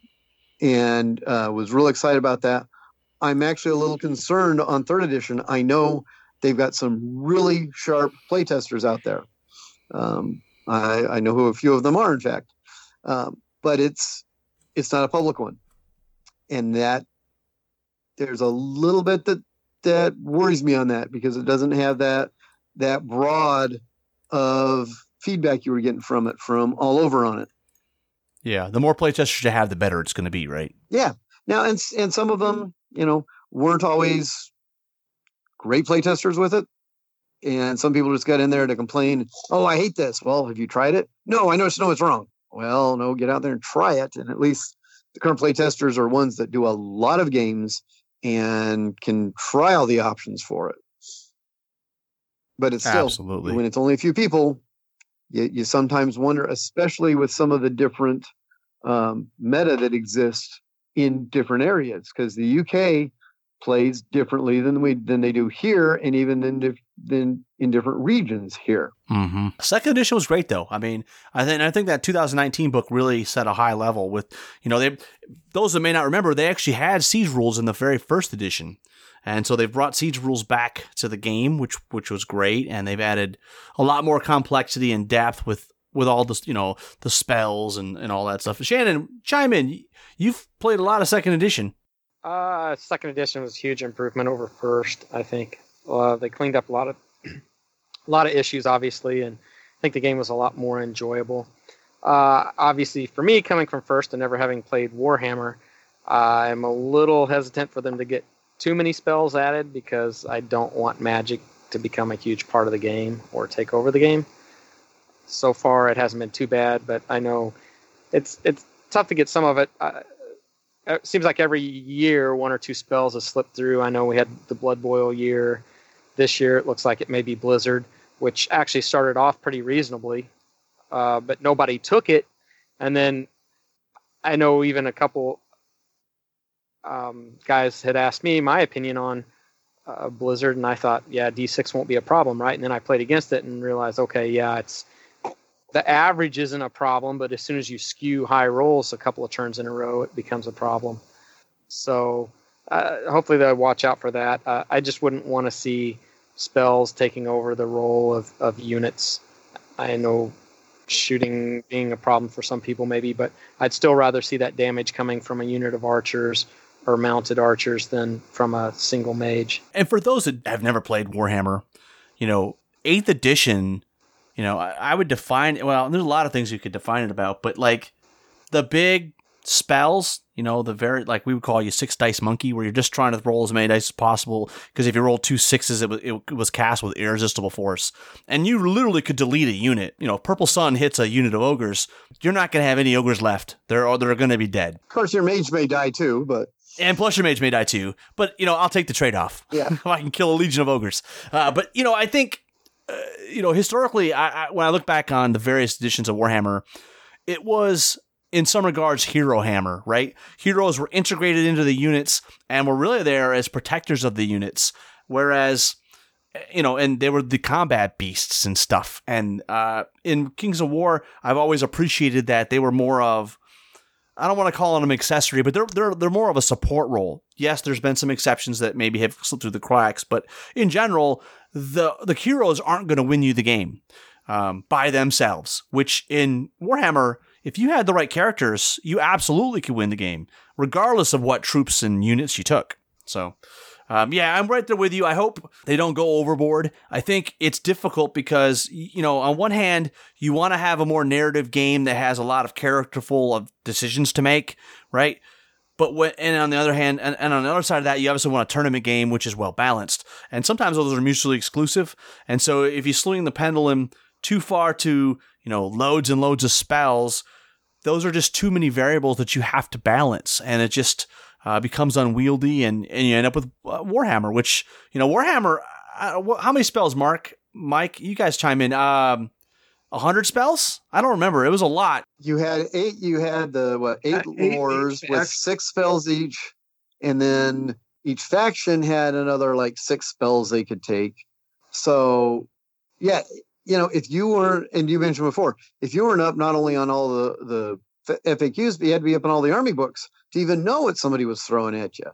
and uh, was real excited about that. I'm actually a little concerned on third edition. I know they've got some really sharp playtesters out there. Um, I, I, know who a few of them are, in fact, um, but it's it's not a public one, and that there's a little bit that that worries me on that because it doesn't have that that broad of feedback you were getting from it from all over on it. Yeah, the more playtesters you have, the better it's going to be, right? Yeah. Now, and and some of them, you know, weren't always great playtesters with it, and some people just got in there to complain. Oh, I hate this. Well, have you tried it? No, I know it's no, it's wrong. Well, no, get out there and try it, and at least the current playtesters are ones that do a lot of games and can try all the options for it. But it's still Absolutely. when it's only a few people, you, you sometimes wonder, especially with some of the different um, meta that exists in different areas, because the UK plays differently than we than they do here, and even in dif- than in different regions here. Mm-hmm. Second edition was great, though. I mean, I think I think that 2019 book really set a high level. With you know, they those that may not remember, they actually had siege rules in the very first edition, and so they've brought siege rules back to the game, which which was great, and they've added a lot more complexity and depth with with all the you know the spells and and all that stuff. Shannon, chime in. You've played a lot of second edition. Uh, second edition was a huge improvement over first. I think uh, they cleaned up a lot of a lot of issues, obviously, and I think the game was a lot more enjoyable. Uh, obviously, for me, coming from first and never having played Warhammer, I'm a little hesitant for them to get too many spells added because I don't want magic to become a huge part of the game or take over the game. So far, it hasn't been too bad, but I know it's it's tough to get some of it. It seems like every year one or two spells have slipped through. I know we had the Blood Boil year. This year it looks like it may be Blizzard, which actually started off pretty reasonably, uh, but nobody took it. And then I know even a couple um, guys had asked me my opinion on uh, Blizzard, and I thought, yeah, D6 won't be a problem, right? And then I played against it and realized, okay, yeah, it's the average isn't a problem, but as soon as you skew high rolls a couple of turns in a row, it becomes a problem. So uh, hopefully they'll watch out for that. Uh, I just wouldn't want to see spells taking over the role of, of units. I know shooting being a problem for some people maybe, but I'd still rather see that damage coming from a unit of archers or mounted archers than from a single mage. And for those that have never played Warhammer, you know, eighth edition you know, I, I would define it well, there's a lot of things you could define it about, but like the big spells, you know, the very like we would call you six dice monkey, where you're just trying to roll as many dice as possible. Because if you roll two sixes, it was it was cast with irresistible force, and you literally could delete a unit. You know, purple sun hits a unit of ogres, you're not going to have any ogres left. They're they're going to be dead. Of course, your mage may die too, but and plus your mage may die too. But you know, I'll take the trade off. Yeah, I can kill a legion of ogres. Uh, but you know, I think uh, you know, historically, I, I, when I look back on the various editions of Warhammer, it was in some regards hero hammer, right? Heroes were integrated into the units and were really there as protectors of the units, whereas you know, and they were the combat beasts and stuff. And uh, in Kings of War, I've always appreciated that they were more of I don't want to call them accessory, but they're they're they're more of a support role. Yes, there's been some exceptions that maybe have slipped through the cracks, but in general, the the heroes aren't going to win you the game um, by themselves. Which in Warhammer, if you had the right characters, you absolutely could win the game, regardless of what troops and units you took. So. Um, yeah, I'm right there with you. I hope they don't go overboard. I think it's difficult because, you know, on one hand, you want to have a more narrative game that has a lot of characterful of decisions to make, right? But when, and on the other hand, and, and, on the other side of that, you obviously want a tournament game which is well balanced. And sometimes those are mutually exclusive. And so if you swing the pendulum too far to, you know, loads and loads of spells, those are just too many variables that you have to balance. And it just uh, becomes unwieldy and, and you end up with uh, Warhammer, which, you know, Warhammer, uh, how many spells, Mark? Mike, you guys chime in. Um, hundred spells? I don't remember. It was a lot. You had eight. You had the what eight, eight wars eight with six spells each, and then each faction had another like six spells they could take. So, yeah, you know, if you weren't, and you mentioned before, if you weren't up not only on all the the FAQs, but you had to be up in all the army books to even know what somebody was throwing at you.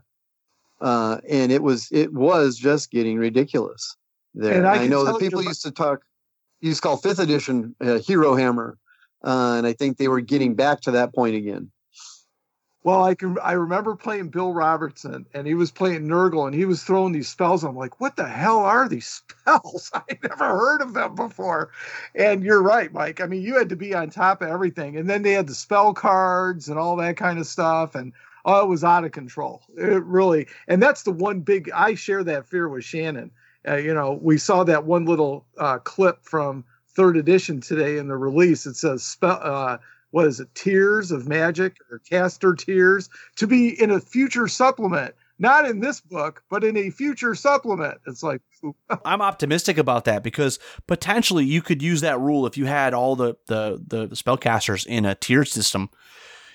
Uh, and it was it was just getting ridiculous there. And I, I know that people used to talk used to call fifth edition uh, Hero Hammer, uh, and I think they were getting back to that point again. Well, I can I remember playing Bill Robertson, and he was playing Nurgle, and he was throwing these spells. I'm like, what the hell are these spells? I never heard of them before. And you're right, Mike. I mean, you had to be on top of everything, and then they had the spell cards and all that kind of stuff, and oh, it was out of control. It really, and that's the one big. I share that fear with Shannon uh, you know, we saw that one little uh, clip from third edition today in the release. It says, spell, uh, what is it, Tiers of Magic or Caster Tiers to be in a future supplement. Not in this book, but in a future supplement. It's like I'm optimistic about that because potentially you could use that rule if you had all the the the spellcasters in a tier system.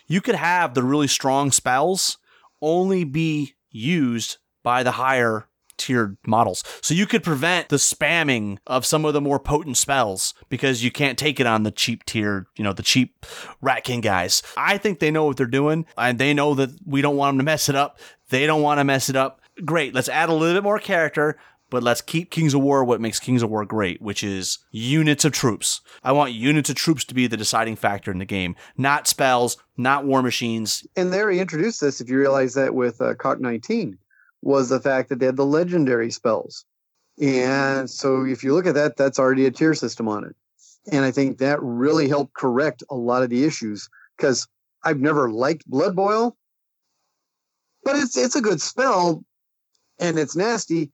You could have the really strong spells only be used by the higher tiered models. So you could prevent the spamming of some of the more potent spells because you can't take it on the cheap tier, you know, the cheap Ratkin guys. I think they know what they're doing and they know that we don't want them to mess it up. They don't want to mess it up. Great. Let's add a little bit more character, but let's keep Kings of War what makes Kings of War great, which is units of troops. I want units of troops to be the deciding factor in the game, not spells, not war machines. And they already introduced this, if you realize that with uh, COC 19 was the fact that they had the legendary spells. And so if you look at that, that's already a tier system on it. And I think that really helped correct a lot of the issues because I've never liked Blood Boil, but it's it's a good spell and it's nasty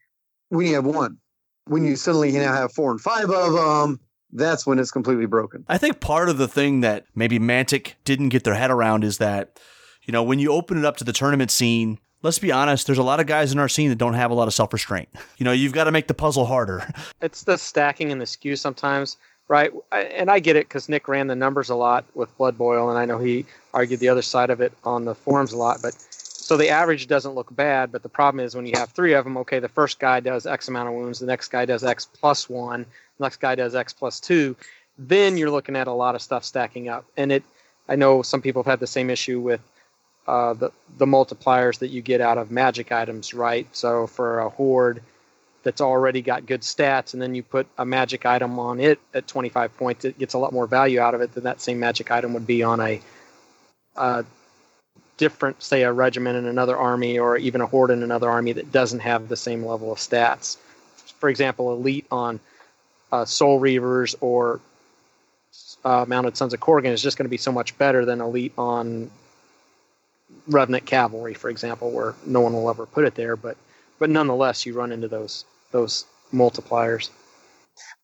when you have one. When you suddenly now have four and five of them, that's when it's completely broken. I think part of the thing that maybe Mantic didn't get their head around is that, you know, when you open it up to the tournament scene, let's be honest, there's a lot of guys in our scene that don't have a lot of self restraint. You know, you've got to make the puzzle harder. It's the stacking and the skew sometimes, right? And I get it because Nick ran the numbers a lot with Blood Boil, and I know he argued the other side of it on the forums a lot. But so the average doesn't look bad, but the problem is when you have three of them, okay, the first guy does X amount of wounds, the next guy does X plus one, the next guy does X plus two, then you're looking at a lot of stuff stacking up. And it, I know some people have had the same issue with uh, the the multipliers that you get out of magic items, right? So for a horde that's already got good stats, and then you put a magic item on it at 25 points, it gets a lot more value out of it than that same magic item would be on a, different, say, a regiment in another army, or even a horde in another army that doesn't have the same level of stats. For example, elite on uh, Soul Reavers or uh, Mounted Sons of Korgan is just going to be so much better than elite on Revenant Cavalry, for example, where no one will ever put it there, but but nonetheless, you run into those those multipliers.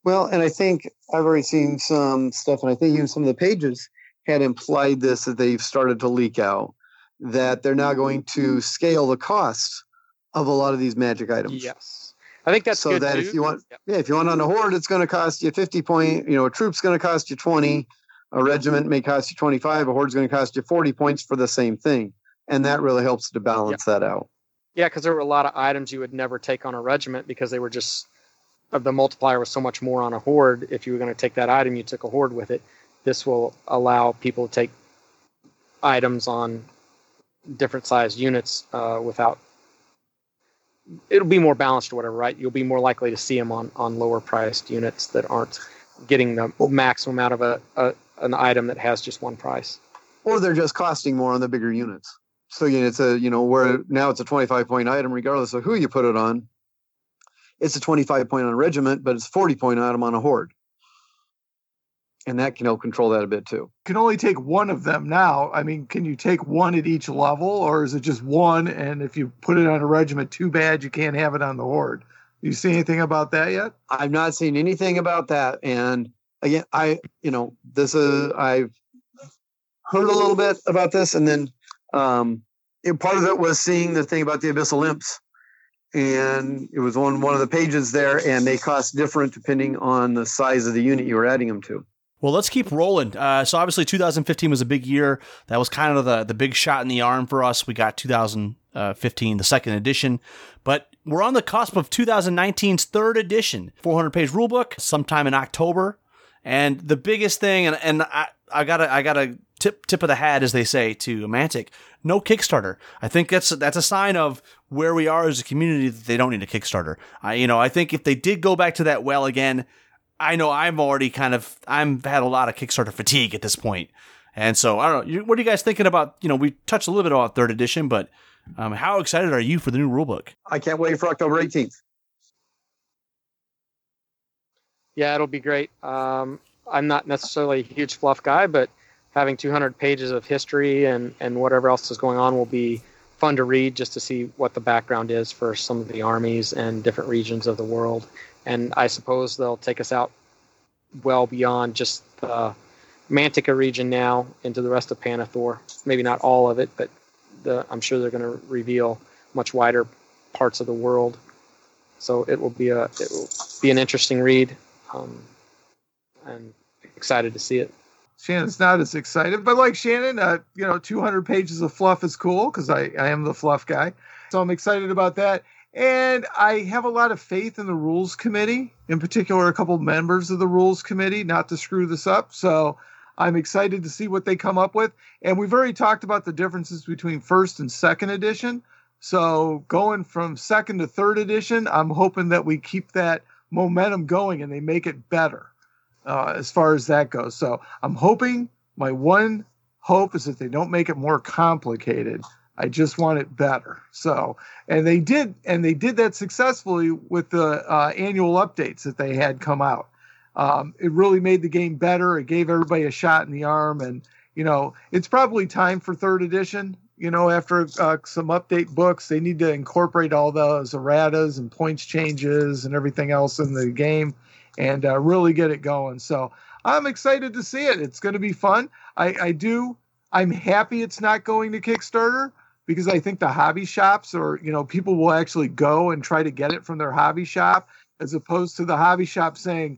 Well, and I think I've already seen some stuff, and I think even some of the pages had implied this that they've started to leak out that they're now going to scale the cost of a lot of these magic items. Yes, I think that's so that too. if you want, yep. yeah, if you want on a horde, it's going to cost you fifty point. You know, a troop's going to cost you twenty. A regiment may cost you twenty five. A horde's going to cost you forty points for the same thing and that really helps to balance yeah. that out. Yeah, because there were a lot of items you would never take on a regiment because they were just the multiplier was so much more on a horde. If you were going to take that item, you took a horde with it. This will allow people to take items on different sized units uh, without. It'll be more balanced or whatever, right? You'll be more likely to see them on, on lower priced units that aren't getting the maximum out of a, a an item that has just one price. Or they're just costing more on the bigger units. So you know, it's a you know where now it's a 25 point item regardless of who you put it on. It's a 25 point on a regiment, but it's 40 point item on a horde. And that can help control that a bit too. Can only take one of them now. I mean, can you take one at each level, or is it just one? And if you put it on a regiment, too bad you can't have it on the horde. You see anything about that yet? I've not seen anything about that. And again, I you know this is I've heard a little bit about this, and then um, it, part of it was seeing the thing about the abyssal imps, and it was on one of the pages there, and they cost different depending on the size of the unit you were adding them to. Well, let's keep rolling. Uh, so obviously, 2015 was a big year. That was kind of the the big shot in the arm for us. We got 2015, the second edition, but we're on the cusp of 2019's third edition, 400 page rulebook, sometime in October. And the biggest thing, and, and I, I gotta I gotta tip tip of the hat, as they say, to Mantic. No Kickstarter. I think that's that's a sign of where we are as a community that they don't need a Kickstarter. I you know I think if they did go back to that well again, I know I'm already kind of I'm had a lot of Kickstarter fatigue at this point, and so I don't know. What are you guys thinking about? You know, we touched a little bit about third edition, but um, how excited are you for the new rulebook? I can't wait for October 18th. Yeah, it'll be great. Um, I'm not necessarily a huge fluff guy, but having 200 pages of history and, and whatever else is going on will be fun to read just to see what the background is for some of the armies and different regions of the world. And I suppose they'll take us out well beyond just the Mantica region now into the rest of Pannithor. Maybe not all of it, but the, I'm sure they're going to reveal much wider parts of the world. So it will be a it will be an interesting read, um, and excited to see it. Shannon's not as excited, but like Shannon, uh, you know, 200 pages of fluff is cool because I, I am the fluff guy. So I'm excited about that. And I have a lot of faith in the rules committee, in particular, a couple members of the rules committee, not to screw this up. So I'm excited to see what they come up with. And we've already talked about the differences between first and second edition. So going from second to third edition, I'm hoping that we keep that momentum going and they make it better uh, as far as that goes. So I'm hoping my one hope is that they don't make it more complicated. I just want it better. So, and they did, and they did that successfully with the uh, annual updates that they had come out. Um, it really made the game better. It gave everybody a shot in the arm, and you know, it's probably time for third edition. You know, after uh, some update books, they need to incorporate all those erratas and points changes and everything else in the game, and uh, really get it going. So I'm excited to see it. It's going to be fun. I, I do. I'm happy it's not going to Kickstarter because I think the hobby shops or you know people will actually go and try to get it from their hobby shop as opposed to the hobby shop saying,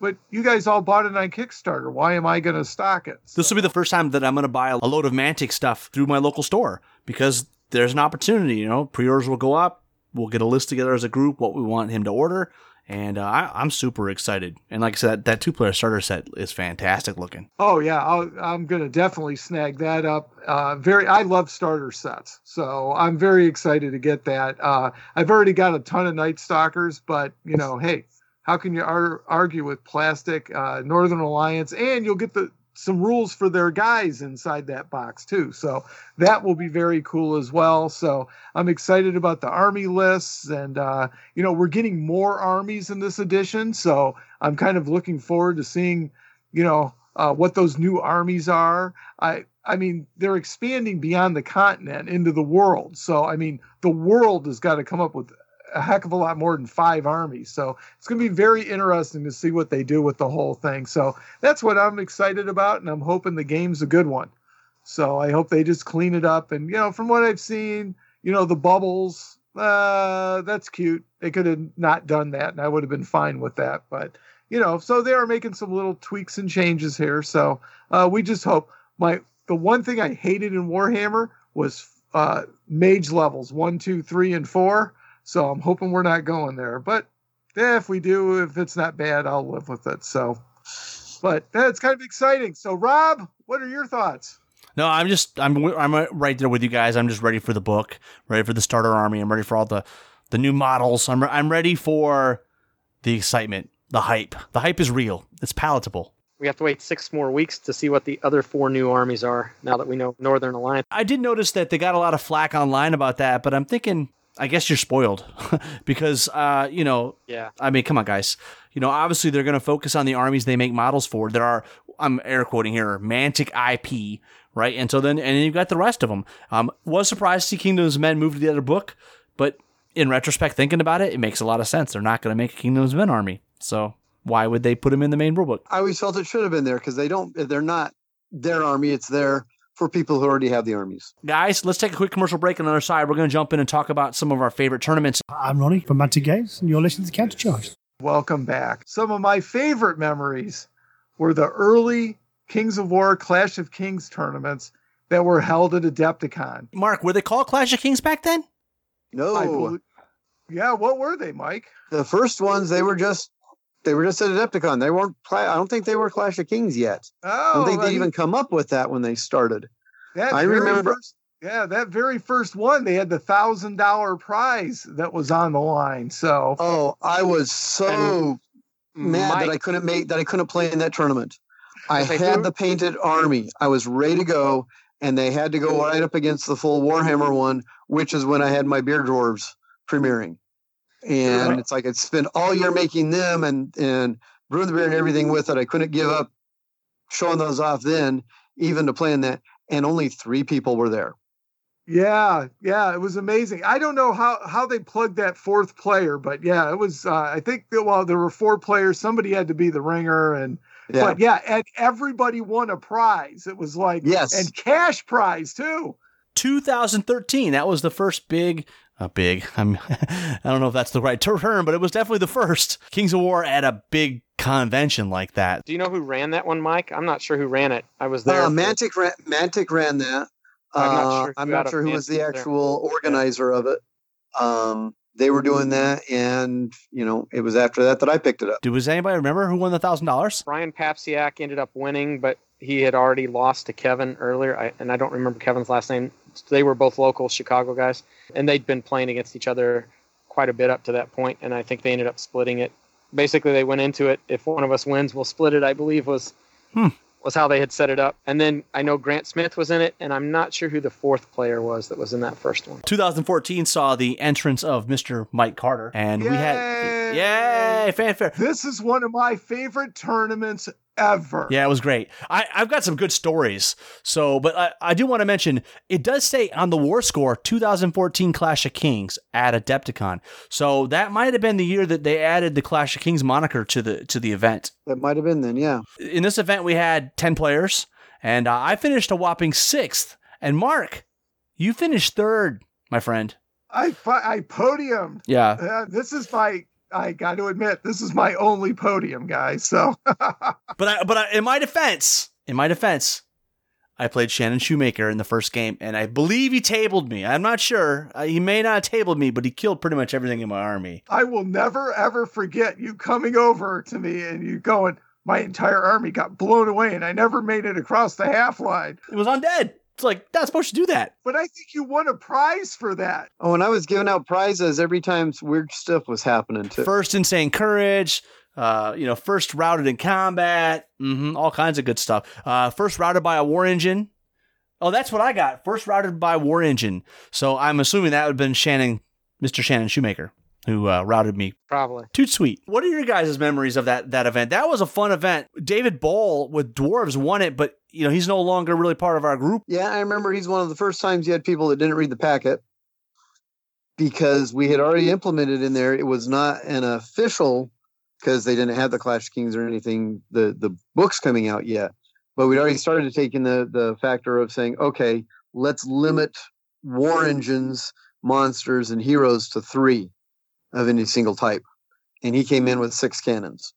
"But you guys all bought it on Kickstarter. Why am I going to stock it?" This will be the first time that I'm going to buy a load of Mantic stuff through my local store because there's an opportunity. You know, pre-orders will go up. We'll get a list together as a group what we want him to order, and uh, I, I'm super excited. And like I said, that, that two-player starter set is fantastic looking. Oh yeah, I'll, I'm going to definitely snag that up. Uh, very, I love starter sets, so I'm very excited to get that. Uh, I've already got a ton of Night Stalkers, but you know, hey, how can you ar- argue with plastic uh, Northern Alliance? And you'll get the some rules for their guys inside that box too. So that will be very cool as well. So I'm excited about the army lists, and uh, you know, we're getting more armies in this edition. So I'm kind of looking forward to seeing, you know, uh, what those new armies are. I I mean, they're expanding beyond the continent into the world. So I mean, the world has got to come up with a heck of a lot more than five armies. So it's going to be very interesting to see what they do with the whole thing. So that's what I'm excited about, and I'm hoping the game's a good one. So I hope they just clean it up. And you know, from what I've seen, you know, the bubbles, uh, that's cute. They could have not done that, and I would have been fine with that. But you know, so they are making some little tweaks and changes here. So uh, we just hope. My the one thing I hated in Warhammer was uh, mage levels one, two, three, and four. So I'm hoping we're not going there. But eh, if we do, if it's not bad, I'll live with it. So, but that's kind of exciting. So, Rob, what are your thoughts? No, I'm just I'm I'm right there with you guys. I'm just ready for the book, ready for the starter army. I'm ready for all the the new models. I'm I'm ready for the excitement, the hype. The hype is real. It's palatable. We have to wait six more weeks to see what the other four new armies are. Now that we know Northern Alliance. I did notice that they got a lot of flack online about that, but I'm thinking I guess you're spoiled because, uh, you know, Yeah. I mean, come on, guys. You know, obviously they're going to focus on the armies they make models for. There are, I'm air quoting here, Mantic IP, right? And so then, and then you've got the rest of them. Um, was surprised to see Kingdoms of Men move to the other book, but in retrospect, thinking about it, it makes a lot of sense. They're not going to make a Kingdoms of Men army, so why would they put them in the main rulebook? I always felt it should have been there because they don't. They're not their army. It's there for people who already have the armies. Guys, let's take a quick commercial break. On the other side, we're going to jump in and talk about some of our favorite tournaments. I'm Ronnie from Mantic Games, and you're listening to Countercharge. Welcome back. Some of my favorite memories were the early Kings of War Clash of Kings tournaments that were held at Adepticon. Mark, were they called Clash of Kings back then? No, I believe- yeah, what were they, Mike? the first ones they were just they were just at Adepticon. They weren't. I don't think they were Clash of Kings yet. Oh, I don't oh, think they even come up with that when they started. that I remember- First, yeah, that very first one, they had the thousand dollar prize that was on the line. So Oh, I was so mad Mike, that I couldn't make that I couldn't play in that tournament. I had the painted army. I was ready to go, and they had to go right up against the full Warhammer one, which is when I had my Beer Dwarves premiering. And Yeah. it's like I'd spent all year making them and and brewing the beer and everything with it. I couldn't give up showing those off then, even to playing that. And only three people were there. Yeah, yeah, it was amazing. I don't know how how they plugged that fourth player, but yeah, it was. Uh, I think that, well, there were four players. Somebody had to be the ringer, and Yeah. but yeah, and everybody won a prize. It was like Yes. and cash prize too. 2013. That was the first big, uh, big. I'm, I don't know if that's the right term, but it was definitely the first Kings of War at a big convention like that. Do you know who ran that one, Mike? I'm not sure who ran it. I was there. Uh, Mantic ran, Mantic ran that. I'm not Uh, sure I'm who not sure who was the Mantic was there. actual organizer of it. Um, they were doing that, and you know, it was after that that I picked it up. Do was anybody remember who won the thousand dollars? Brian Papsiak ended up winning, but he had already lost to Kevin earlier, I, and I don't remember Kevin's last name. They were both local Chicago guys, and they'd been playing against each other quite a bit up to that point, and I think they ended up splitting it. Basically, they went into it. If one of us wins, we'll split it. I believe was Hmm. was how they had set it up. And then I know Grant Smith was in it, and I'm not sure who the fourth player was that was in that first one. 2014 saw the entrance of Mr. Mike Carter, and we had Yay! yay fanfare. This is one of my favorite tournaments ever. Yeah, it was great. I, I've got some good stories. So, but I, I do want to mention it does say on the war score 2014 Clash of Kings at Adepticon. So that might have been the year that they added the Clash of Kings moniker to the to the event. That might have been then, yeah. In this event, we had 10 players, and uh, I finished a whopping sixth. And Mark, you finished third, my friend. I I podiumed. Yeah. Uh, this is my. I got to admit, this is my only podium, guys. So But I, but I, in my defense, in my defense, I played Shannon Shoemaker in the first game, and I believe he tabled me. I'm not sure. Uh, he may not have tabled me, but he killed pretty much everything in my army. I will never ever forget you coming over to me and you going, my entire army got blown away and I never made it across the half line. It was undead. It's like not supposed to do that. But I think you won a prize for that. Oh, and I was giving out prizes every time weird stuff was happening too. First insane courage. Uh, you know, first routed in combat. hmm all kinds of good stuff. Uh, first routed by a war engine. Oh, that's what I got. First routed by war engine. So I'm assuming that would have been Shannon, Mr. Shannon Shoemaker, who uh, routed me Probably. Too sweet. What are your guys' memories of that that event? That was a fun event. David Ball with dwarves won it, but you know he's no longer really part of our group. Yeah, I remember he's one of the first times you had people that didn't read the packet because we had already implemented in there. It was not an official because they didn't have the Clash Kings or anything, the the books coming out yet. But we'd already started taking the the factor of saying, okay, let's limit war engines, monsters, and heroes to three of any single type. And he came in with six cannons.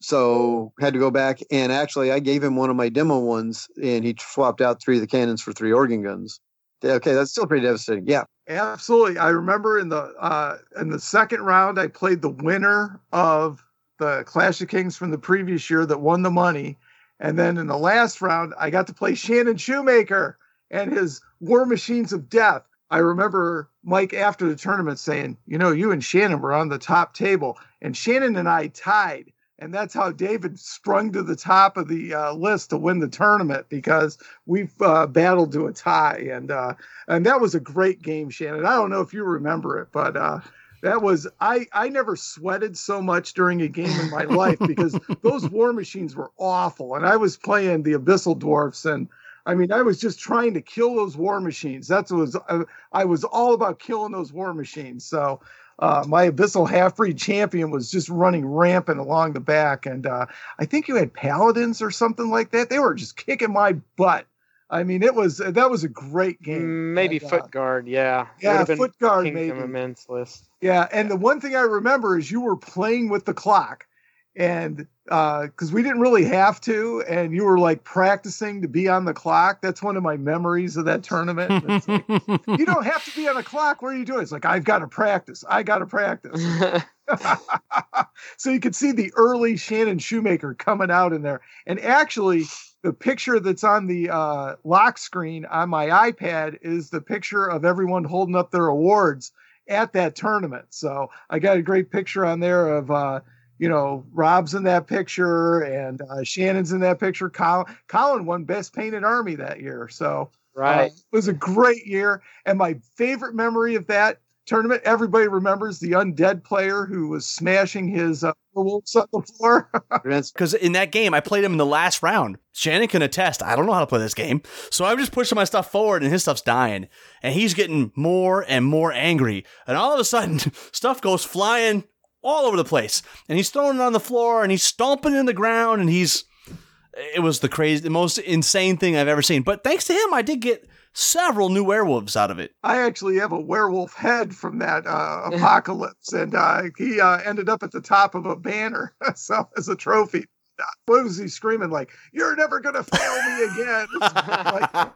So had to go back and actually I gave him one of my demo ones and he swapped out three of the cannons for three organ guns. Okay, that's still pretty devastating. Yeah. Absolutely. I remember in the uh in the second round I played the winner of the Clash of Kings from the previous year that won the money. And then in the last round I got to play Shannon Shoemaker and his War Machines of Death. I remember Mike after the tournament saying, you know, you and Shannon were on the top table, and Shannon and I tied. And that's how David sprung to the top of the uh, list to win the tournament because we've uh, battled to a tie, and uh, and that was a great game, Shannon. I don't know if you remember it, but uh, that was I I never sweated so much during a game in my life because those war machines were awful, and I was playing the Abyssal Dwarfs, and I mean I was just trying to kill those war machines. That's what was I, I was all about killing those war machines. So uh, my abyssal half breed champion was just running rampant along the back, and uh, I think you had paladins or something like that. They were just kicking my butt. I mean, it was that was a great game. Mm, Maybe And, uh, foot guard, yeah. yeah, been foot guard maybe. of Men's list. Yeah, and the one thing I remember is you were playing with the clock, and because we didn't really have to, and you were like practicing to be on the clock. That's one of my memories of that tournament. It's like, you don't have to be on the clock. What are you doing? It's like I've got to practice. I got to practice. so you could see the early Shannon Shoemaker coming out in there. And actually, the picture that's on the uh, lock screen on my iPad is the picture of everyone holding up their awards at that tournament. So I got a great picture on there of. Uh, you know, Rob's in that picture and uh, Shannon's in that picture. Colin, Colin won Best Painted Army that year. So uh, it was a great year. And my favorite memory of that tournament, everybody remembers the undead player who was smashing his uh, wolves on the floor. Because in that game, I played him in the last round. Shannon can attest. I don't know how to play this game. So I'm just pushing my stuff forward and his stuff's dying. And he's getting more and more angry. And all of a sudden, stuff goes flying all over the place. And he's throwing it on the floor and he's stomping in the ground and he's. It was the crazy, the most insane thing I've ever seen. But thanks to him, I did get several new werewolves out of it. I actually have a werewolf head from that uh, apocalypse, and uh, he uh, ended up at the top of a banner, so as a trophy. What was he screaming like? You're never gonna fail me again. like,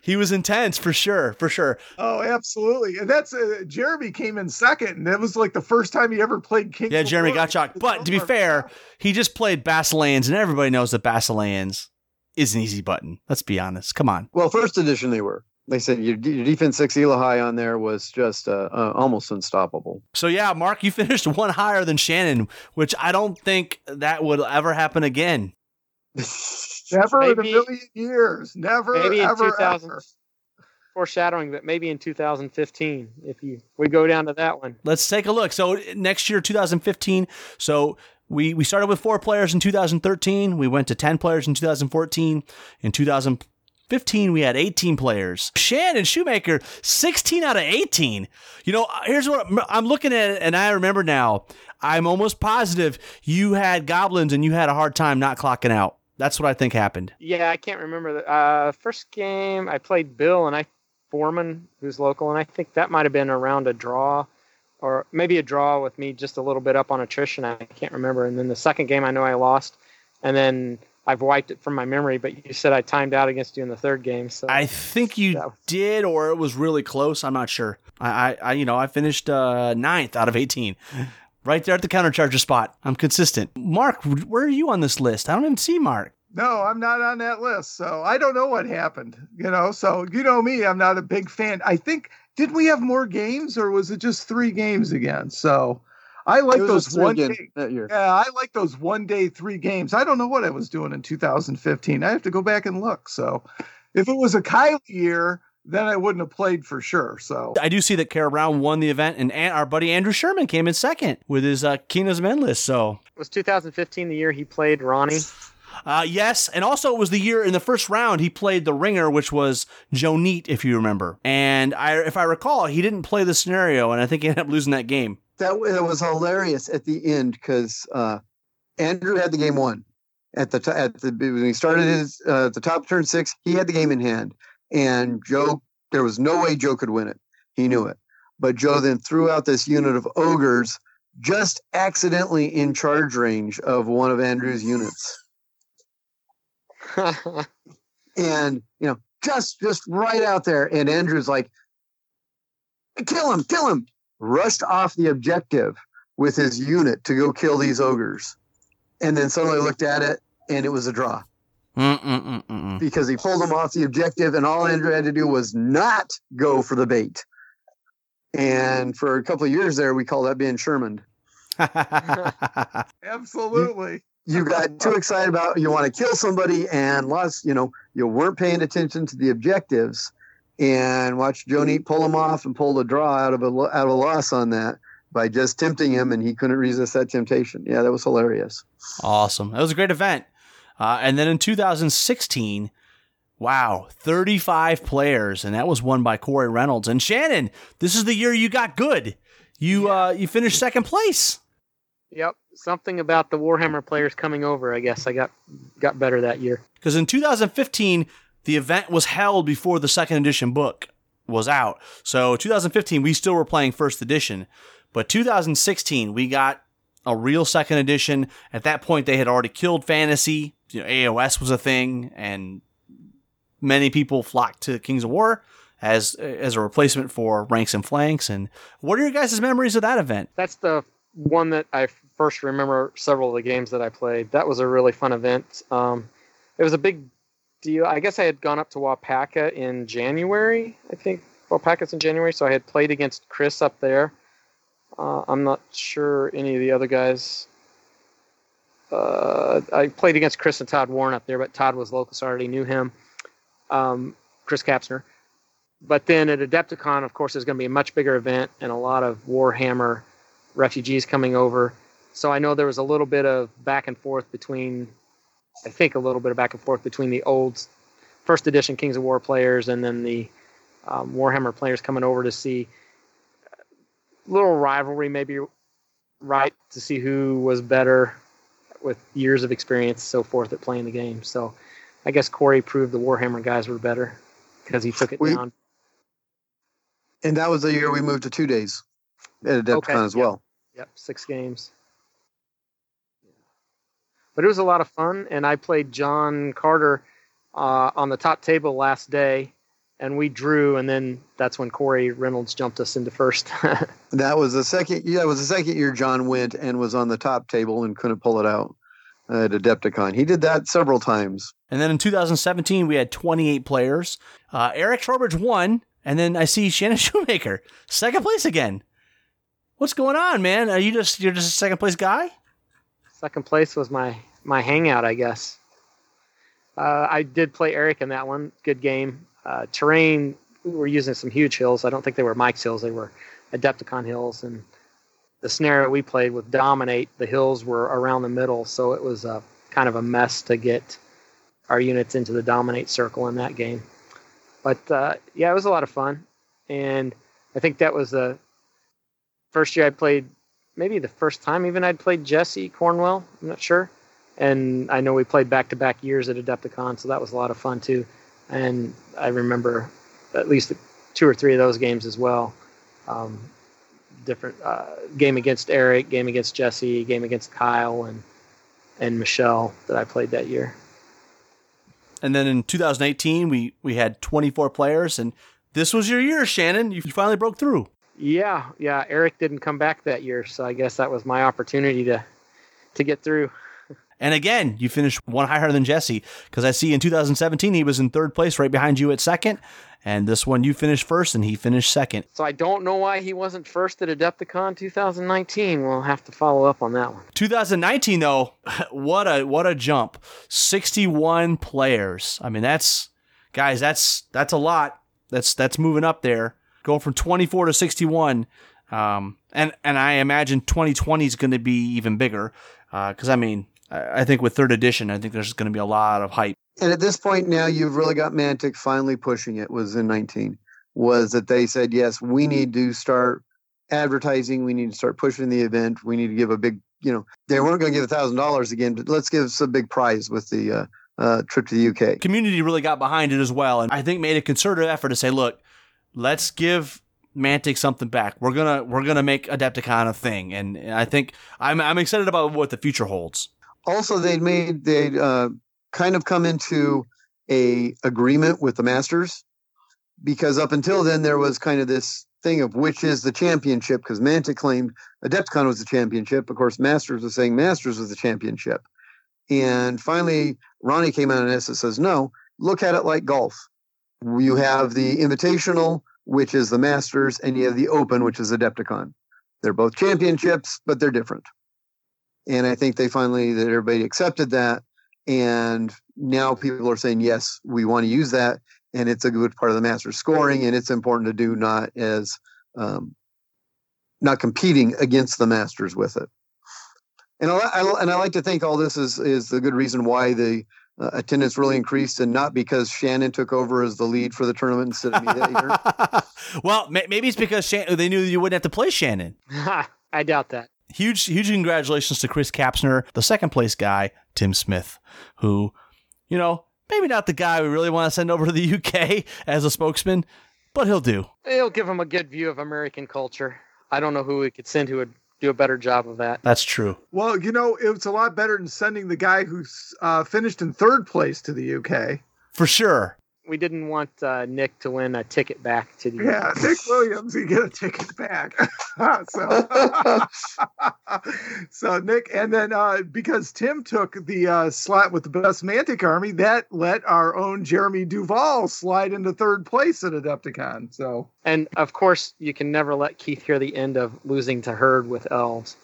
he was intense for sure, for sure. Oh, absolutely. And that's uh, Jeremy came in second, and that was like the first time he ever played King. Yeah, Jeremy Gottschalk. But to be fair, he just played Basileans, and everybody knows that Basileans is an easy button. Let's be honest. Come on. Well, first edition they were. They said your, your defense six Elohi on there was just uh, uh, almost unstoppable. So yeah, Mark, you finished one higher than Shannon, which I don't think that would ever happen again. Never maybe, in a million years. Never, maybe in ever, 2000, ever. Foreshadowing, that maybe in 2015, if you we go down to that one. Let's take a look. So next year, 2015. So we we started with four players in 2013. We went to 10 players in 2014. In 2015, we had 18 players. Shannon Shoemaker, 16 out of 18. You know, here's what I'm looking at, and I remember now. I'm almost positive you had goblins and you had a hard time not clocking out. That's what I think happened. Yeah, I can't remember the uh, first game. I played Bill and I Foreman, who's local, and I think that might have been around a draw, or maybe a draw with me just a little bit up on attrition. I can't remember. And then the second game, I know I lost, and then I've wiped it from my memory. But you said I timed out against you in the third game, so I think you was... did, or it was really close. I'm not sure. I, I, I you know, I finished uh, ninth out of 18 right there at the countercharger spot. I'm consistent. Mark, where are you on this list? I don't even see Mark. No, I'm not on that list. So I don't know what happened, you know. So you know me, I'm not a big fan. I think did we have more games or was it just three games again? So I like those one day. That year. Yeah, I like those one day three games. I don't know what I was doing in 2015. I have to go back and look. So if it was a Kylie year, then I wouldn't have played for sure. So I do see that Kara Brown won the event, and our buddy Andrew Sherman came in second with his uh, Kina's men list. So was 2015 the year he played Ronnie? Uh, yes, and also it was the year in the first round he played the ringer, which was Joe Neat, if you remember. And I, if I recall, he didn't play the scenario, and I think he ended up losing that game. That was hilarious at the end because uh, Andrew had the game won at the t- at the when he started his uh, the top turn six. He had the game in hand, and Joe, there was no way Joe could win it. He knew it. But Joe then threw out this unit of ogres just accidentally in charge range of one of Andrew's units. and, you know, just just right out there. And Andrew's like, kill him, kill him. Rushed off the objective with his unit to go kill these ogres. And then suddenly looked at it and it was a draw. Mm-mm-mm-mm. Because he pulled him off the objective, and all Andrew had to do was not go for the bait. And for a couple of years there, we call that being Sherman. Absolutely. You, you got too excited about you want to kill somebody, and lost. You know, you weren't paying attention to the objectives, and watch Joni pull him off and pull the draw out of a out of a loss on that by just tempting him, and he couldn't resist that temptation. Yeah, that was hilarious. Awesome. That was a great event. Uh, and then in 2016, wow, 35 players, and that was won by Corey Reynolds. And Shannon, this is the year you got good. You uh, you finished second place. Yep, something about the Warhammer players coming over. I guess I got got better that year. Because in 2015, the event was held before the second edition book was out. So 2015, we still were playing first edition, but 2016, we got a real second edition. At that point, they had already killed fantasy you know, AOS was a thing, and many people flocked to Kings of War as as a replacement for ranks and flanks. And what are your guys' memories of that event? That's the one that I first remember several of the games that I played. That was a really fun event. Um, it was a big deal. I guess I had gone up to Wapaka in January. I think Wapaka's in January, so I had played against Chris up there. Uh, I'm not sure any of the other guys uh, I played against Chris and Todd Warren up there, but Todd was local, so I already knew him. Um, Chris Kapsner. But then at Adepticon, of course, there's going to be a much bigger event and a lot of Warhammer refugees coming over. So I know there was a little bit of back and forth between, I think, a little bit of back and forth between the old first edition Kings of War players and then the um, Warhammer players coming over to see a little rivalry, maybe right to see who was better with years of experience, so forth, at playing the game. So I guess Corey proved the Warhammer guys were better because he took it we, down. And that was the year we moved to two days at Adepticon okay, as yep, well. Yep, six games. But it was a lot of fun. And I played John Carter uh, on the top table last day, and we drew. And then that's when Corey Reynolds jumped us into first. That was the second. Yeah, it was the second year John went and was on the top table and couldn't pull it out at Adepticon. He did that several times. And then in 2017, we had 28 players. Uh, Eric Trowbridge won, and then I see Shannon Shoemaker second place again. What's going on, man? Are you just you're just a second place guy? Second place was my my hangout, I guess. Uh, I did play Eric in that one. Good game. Uh, terrain. We were using some huge hills. I don't think they were Mike's hills. They were Adepticon hills, and the scenario we played with dominate. The hills were around the middle, so it was a kind of a mess to get our units into the dominate circle in that game. But uh, yeah, it was a lot of fun, and I think that was the first year I played. Maybe the first time even I'd played Jesse Cornwell. I'm not sure, and I know we played back to back years at Adepticon, so that was a lot of fun too. And I remember at least two or three of those games as well. Um, different uh, game against Eric, game against Jesse, game against Kyle, and and Michelle that I played that year. And then in 2018, we we had 24 players, and this was your year, Shannon. You finally broke through. Yeah, yeah. Eric didn't come back that year, so I guess that was my opportunity to to get through. And again, you finished one higher than Jesse because I see in 2017 he was in third place, right behind you at second. And this one you finished first, and he finished second. So I don't know why he wasn't first at Adepticon 2019. We'll have to follow up on that one. 2019 though, what a what a jump! 61 players. I mean, that's guys, that's that's a lot. That's that's moving up there, going from 24 to 61. Um, and and I imagine 2020 is going to be even bigger because I mean I, I think with third edition, I think there's going to be a lot of hype. And at this point now, you've really got Mantic finally pushing it. Was in 19 was that they said yes, we need to start advertising. We need to start pushing the event. We need to give a big, you know, they weren't going to give a thousand dollars again, but let's give some big prize with the uh, uh, trip to the UK. Community really got behind it as well, and I think made a concerted effort to say, look, let's give Mantic something back. We're gonna we're gonna make Adepticon a thing, and, I think I'm I'm excited about what the future holds. Also, they'd made they'd uh, kind of come into a agreement with the Masters because up until then there was kind of this thing of which is the championship because Mantic claimed Adepticon was the championship. Of course, Masters was saying Masters was the championship. And finally, Ronnie came out on this and says, no, look at it like golf. You have the Invitational, which is the Masters, and you have the Open, which is Adepticon. They're both championships, but they're different. And I think they finally, that everybody accepted that. And now people are saying, yes, we want to use that. And it's a good part of the Masters scoring, and it's important to do not as um, not competing against the Masters with it. And I, I, and I like to think all this is is the good reason why the uh, attendance really increased, and not because Shannon took over as the lead for the tournament instead of me that year. well, ma- maybe it's because Shan- they knew you wouldn't have to play Shannon. I doubt that. Huge, huge congratulations to Chris Kapsner, the second place guy, Tim Smith, who, you know, maybe not the guy we really want to send over to the UK as a spokesman, but he'll do. He'll give him a good view of American culture. I don't know who we could send who would do a better job of that. That's true. Well, you know, it's a lot better than sending the guy who's uh, finished in third place to the UK. For sure. We didn't want uh, Nick to win a ticket back to the Yeah, Nick Williams, he get a ticket back. so, so Nick, and then uh, because Tim took the uh, slot with the best Mantic army, that let our own Jeremy Duval slide into third place at Adepticon. So, And of course, you can never let Keith hear the end of losing to Herd with elves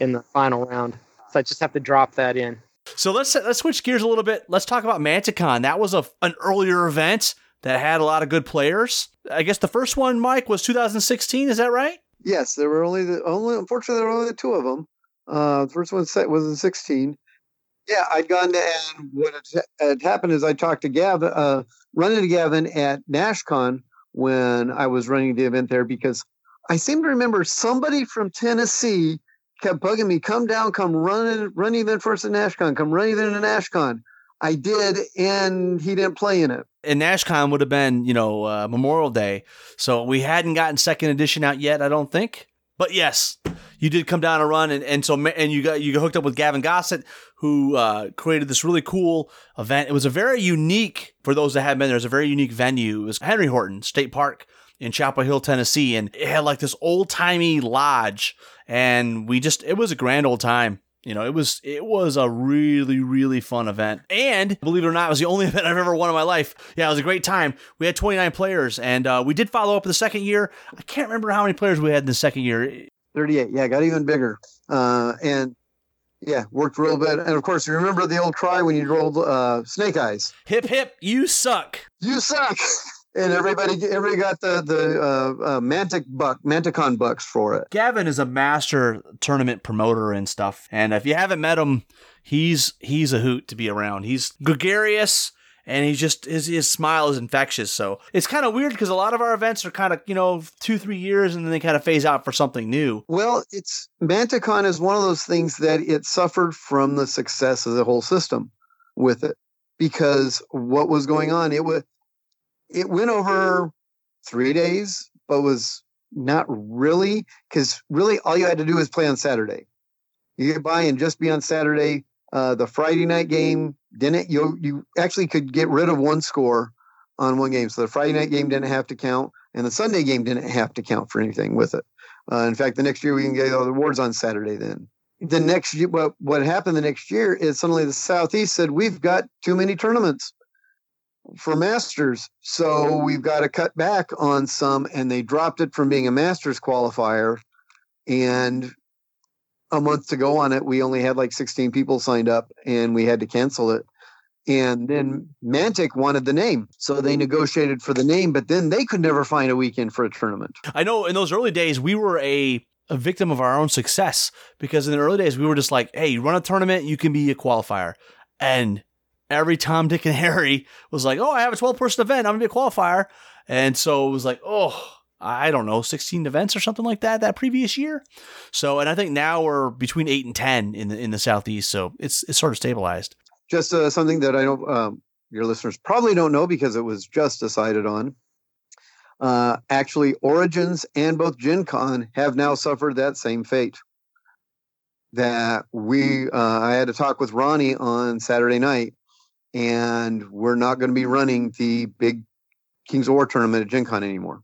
in the final round. So I just have to drop that in. So let's let's switch gears a little bit. Let's talk about Manticon. That was a an earlier event that had a lot of good players. I guess the first one, Mike, was 2016. Is that right? yes, there were only the only. Unfortunately, there were only the two of them. Uh, the first one was in 16. Yeah, I'd gone to, and what had, had happened is I talked to Gavin, uh, run into Gavin at NashCon when I was running the event there because I seem to remember somebody from Tennessee kept bugging me, come down, come run, run event first at NashCon, come run even at NashCon. I did, and he didn't play in it. And NashCon would have been, you know, uh, Memorial Day, so we hadn't gotten second edition out yet. I don't think. But yes, you did come down and run, and, and so and you got you got hooked up with Gavin Gossett, who uh, created this really cool event. It was a very unique, for those that haven't been there, it was a very unique venue. It was Henry Horton State Park in Chapel Hill, Tennessee. And it had like this old timey lodge. And we just, it was a grand old time. You know, it was it was a really really fun event, and believe it or not, it was the only event I've ever won in my life. Yeah, it was a great time. We had 29 players, and uh, we did follow up in the second year. I can't remember how many players we had in the second year. 38. Yeah, got even bigger. Uh, and yeah, worked real good. And of course, you remember the old cry when you rolled uh, Snake Eyes. Hip hip, you suck. You suck. and everybody, everybody got the the uh, uh, Mantic buck, Manticon bucks for it. Gavin is a master tournament promoter and stuff, and if you haven't met him, he's he's a hoot to be around. He's gregarious and he's just his, his smile is infectious. So it's kind of weird because a lot of our events are kind of you know two three years and then they kind of phase out for something new. Well, it's Manticon is one of those things that it suffered from the success of the whole system with it because what was going on it was it went over three days, but was not really because really all you had to do was play on Saturday. You get by and just be on Saturday. Uh, the Friday night game didn't you you actually could get rid of one score on one game. So the Friday night game didn't have to count, and the Sunday game didn't have to count for anything with it. Uh, in fact, the next year we can get all the awards on Saturday. Then the next year, what what happened the next year is suddenly the Southeast said we've got too many tournaments for masters, so we've got to cut back on some, and they dropped it from being a masters qualifier. And a month to go on it, we only had like 16 people signed up, and we had to cancel it. And then Mantic wanted the name, so they negotiated for the name, but then they could never find a weekend for a tournament. I know in those early days we were a a victim of our own success because in the early days we were just like, hey, you run a tournament, you can be a qualifier. And every Tom, Dick, and Harry was like, oh, I have a 12 person event. I'm going to be a qualifier. And so it was like, oh, I don't know, 16 events or something like that that previous year. So, and I think now we're between eight and 10 in the, in the Southeast. So it's, it's sort of stabilized. Just uh, something that I know um, your listeners probably don't know because it was just decided on. Uh, actually, Origins and both Gen Con have now suffered that same fate. That we, uh, I had to talk with Ronnie on Saturday night and we're not going to be running the big Kings of War tournament at Gen Con anymore.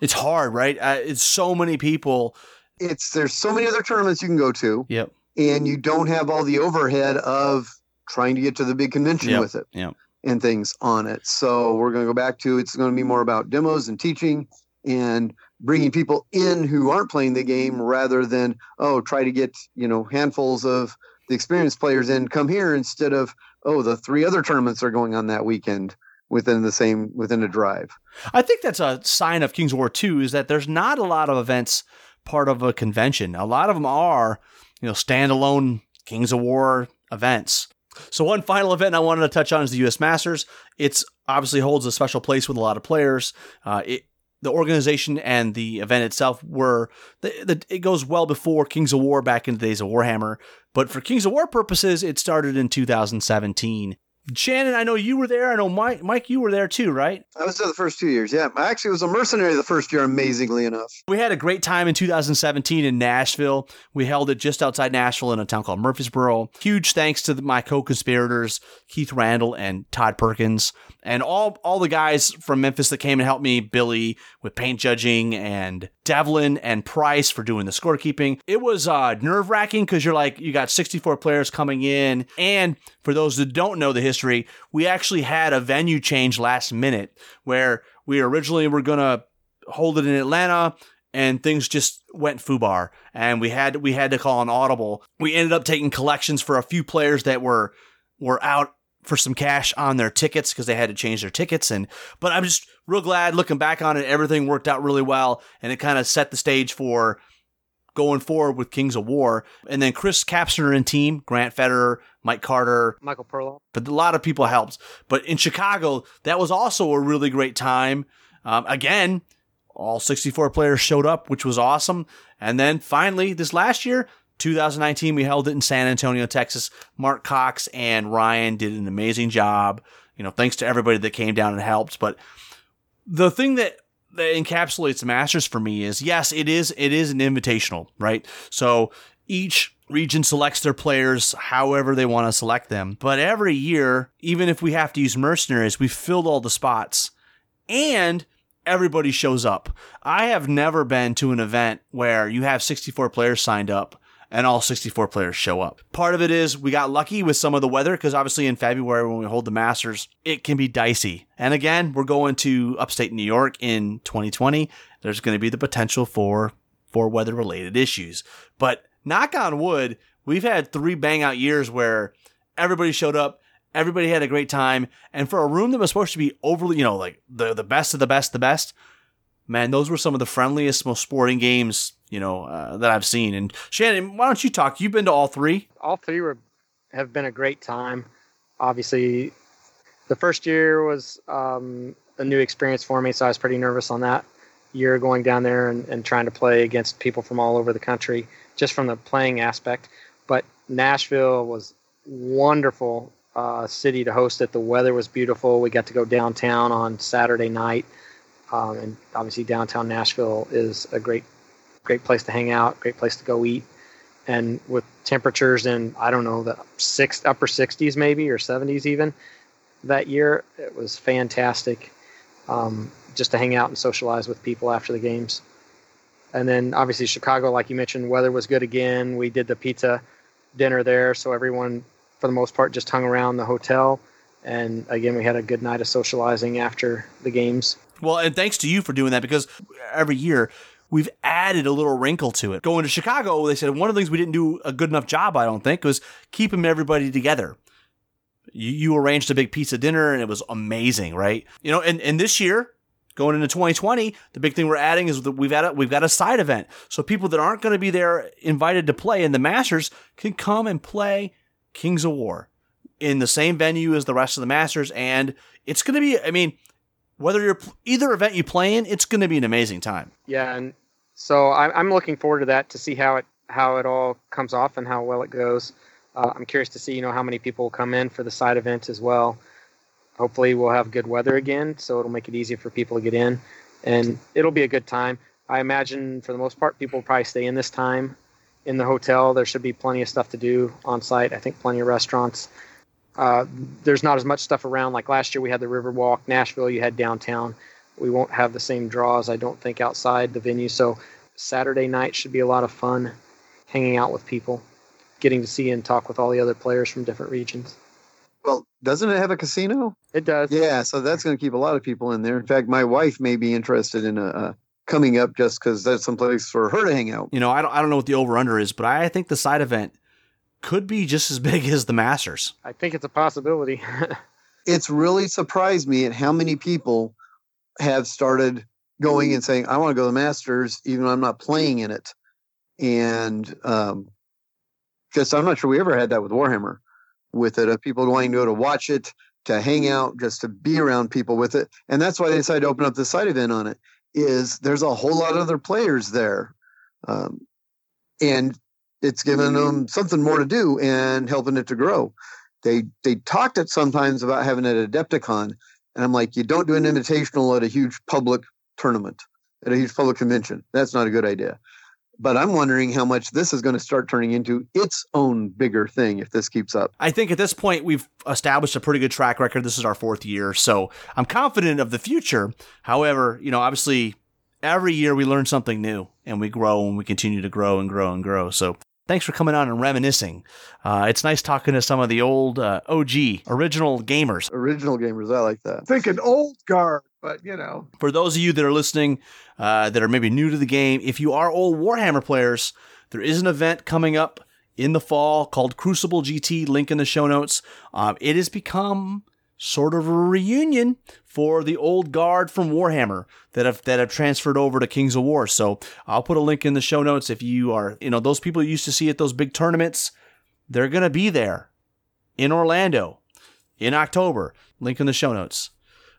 It's hard, right? Uh, it's so many people. It's there's so many other tournaments you can go to. Yep. And you don't have all the overhead of trying to get to the big convention yep. with it. Yep. And things on it. So we're going to go back to it's going to be more about demos and teaching and bringing people in who aren't playing the game rather than oh try to get you know handfuls of the experienced players in come here instead of oh, the three other tournaments are going on that weekend within the same within a drive. I think that's a sign of Kings of War 2 is that there's not a lot of events part of a convention. A lot of them are, you know, standalone Kings of War events. So one final event I wanted to touch on is the U.S. Masters. It's obviously holds a special place with a lot of players. Uh, it, the organization and the event itself were the, the, it goes well before Kings of War back in the days of Warhammer. But for Kings of War purposes, it started in 2017. Shannon, I know you were there. I know Mike, Mike, you were there too, right? I was there the first two years. Yeah, I actually was a mercenary the first year. Amazingly enough, we had a great time in 2017 in Nashville. We held it just outside Nashville in a town called Murfreesboro. Huge thanks to my co-conspirators Keith Randall and Todd Perkins, and all all the guys from Memphis that came and helped me. Billy with paint judging, and Devlin and Price for doing the scorekeeping. It was uh, nerve wracking because you're like you got 64 players coming in, and for those that don't know the history, we actually had a venue change last minute where we originally were going to hold it in Atlanta and things just went foobar and we had we had to call an audible. We ended up taking collections for a few players that were were out for some cash on their tickets because they had to change their tickets and but I'm just real glad looking back on it everything worked out really well and it kind of set the stage for going forward with Kings of War. And then Chris Kapsner and team, Grant Federer, Mike Carter, Michael Perloff. But a lot of people helped. But in Chicago, that was also a really great time. Um, again, all 64 players showed up, which was awesome. And then finally, this last year, 2019, we held it in San Antonio, Texas. Mark Cox and Ryan did an amazing job. You know, thanks to everybody that came down and helped. But the thing that that encapsulates the Masters for me is yes, it is it is an invitational, right? So each region selects their players however they want to select them. But every year, even if we have to use mercenaries, we've filled all the spots and everybody shows up. I have never been to an event where you have 64 players signed up and all 64 players show up. Part of it is we got lucky with some of the weather because obviously in February when we hold the Masters, it can be dicey. And again, we're going to upstate New York in 2020. There's going to be the potential for for weather related issues. But knock on wood, we've had three bang out years where everybody showed up, everybody had a great time, and for a room that was supposed to be overly, you know, like the the best of the best, the best, man, those were some of the friendliest, most sporting games, you know, uh, that I've seen. And Shannon, why don't you talk? You've been to all three. All three were have been a great time. Obviously, the first year was um, a new experience for me, so I was pretty nervous on that year going down there and, and trying to play against people from all over the country, just from the playing aspect. But Nashville was wonderful uh, city to host it. The weather was beautiful. We got to go downtown on Saturday night, um, and obviously downtown Nashville is a great, great place to hang out, great place to go eat. And with temperatures in I don't know the six upper 60s maybe or 70s even that year, it was fantastic. Um, just to hang out and socialize with people after the games. And then obviously Chicago, like you mentioned, weather was good again. We did the pizza dinner there, so everyone for the most part just hung around the hotel. And again, we had a good night of socializing after the games. Well, and thanks to you for doing that because every year we've added a little wrinkle to it. Going to Chicago, they said one of the things we didn't do a good enough job, I don't think, was keeping everybody together. You, you arranged a big pizza dinner and it was amazing, right? You know, and, and this year, going into 2020, the big thing we're adding is that we've got a, we've got a side event. So people that aren't going to be there invited to play in the Masters can come and play Kings of War in the same venue as the rest of the Masters, and it's going to be. I mean, whether you're either event you play in, it's going to be an amazing time. Yeah, and so I'm looking forward to that to see how it how it all comes off and how well it goes. Uh, I'm curious to see you know how many people will come in for the side event as well hopefully we'll have good weather again, so it'll make it easier for people to get in, and it'll be a good time. I imagine for the most part, people will probably stay in this time in the hotel. There should be plenty of stuff to do on site. I think plenty of restaurants. Uh, there's not as much stuff around. Like last year, we had the Riverwalk. Nashville, you had downtown. We won't have the same draws, I don't think, outside the venue. So Saturday night should be a lot of fun, hanging out with people, getting to see and talk with all the other players from different regions. Well, doesn't it have a casino? It does. Yeah, so that's going to keep a lot of people in there. In fact, my wife may be interested in a, a coming up just because that's some place for her to hang out. You know, I don't, I don't know what the over under is, but I think the side event could be just as big as the Masters. I think it's a possibility. it's really surprised me at how many people have started going and saying, I want to go to the Masters, even though I'm not playing in it. And um, just, I'm not sure we ever had that with Warhammer with it, of people wanting to go to watch it, to hang mm-hmm. out, just to be around people with it. And that's why they decided to open up the side event on it. Is there's a whole lot of other players there, um, and it's given them mm-hmm. something more to do and helping it to grow. They they talked it sometimes about having it at Adepticon, and I'm like, you don't do an invitational at a huge public tournament, at a huge public convention. That's not a good idea but I'm wondering how much this is going to start turning into its own bigger thing if this keeps up. I think at this point we've established a pretty good track record. This is our fourth year, so I'm confident of the future. However, you know, obviously every year we learn something new and we grow and we continue to grow and grow and grow. So thanks for coming on and reminiscing. Uh, it's nice talking to some of the old uh, OG original gamers. Original gamers, I like that. Thinking old guard but you know. For those of you that are listening, uh, that are maybe new to the game, if you are old Warhammer players, there is an event coming up in the fall called Crucible GT. Link in the show notes. Um, it has become sort of a reunion for the old guard from Warhammer that have that have transferred over to Kings of War. So I'll put a link in the show notes if you are, you know, those people you used to see at those big tournaments, they're gonna be there in Orlando in October. Link in the show notes.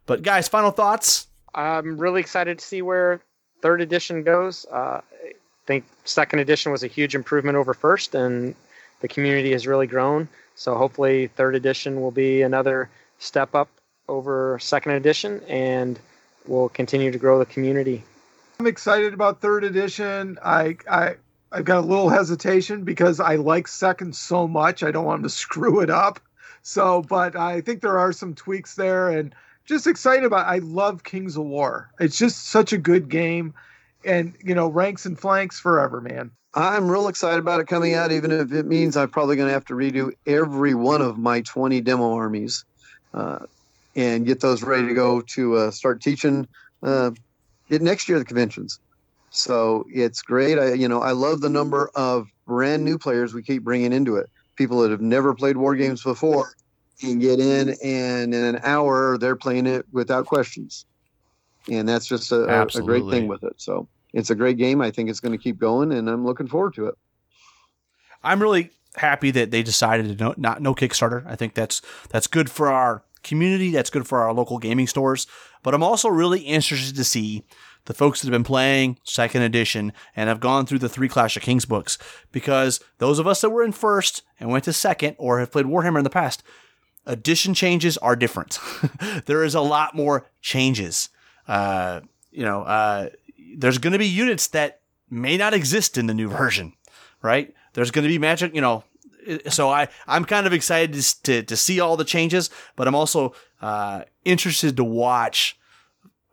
But guys, final thoughts? I'm really excited to see where third edition goes. Uh, I think second edition was a huge improvement over first, and the community has really grown. So hopefully, third edition will be another step up over second edition, and will continue to grow the community. I'm excited about third edition. I I I've got a little hesitation because I like second so much. I don't want him to screw it up. So, but I think there are some tweaks there and just excited about I love Kings of War. It's just such a good game. And, you know, ranks and flanks forever, man. I'm real excited about it coming out, even if it means I'm probably going to have to redo every one of my 20 demo armies uh, and get those ready to go to uh, start teaching uh, it next year at the conventions. So it's great. I, you know, I love the number of brand new players we keep bringing into it. People that have never played war games before can get in, and in an hour they're playing it without questions, and that's just a, a, a great thing with it. So it's a great game. I think it's going to keep going, and I'm looking forward to it. I'm really happy that they decided to no, not no Kickstarter. I think that's that's good for our community. That's good for our local gaming stores. But I'm also really interested to see the folks that have been playing second edition and have gone through the three Clash of Kings books because those of us that were in first and went to second or have played Warhammer in the past, edition changes are different. there is a lot more changes. Uh, you know, uh, there's going to be units that may not exist in the new version, right? There's going to be magic, you know. So I I'm kind of excited to to, to see all the changes, but I'm also uh, interested to watch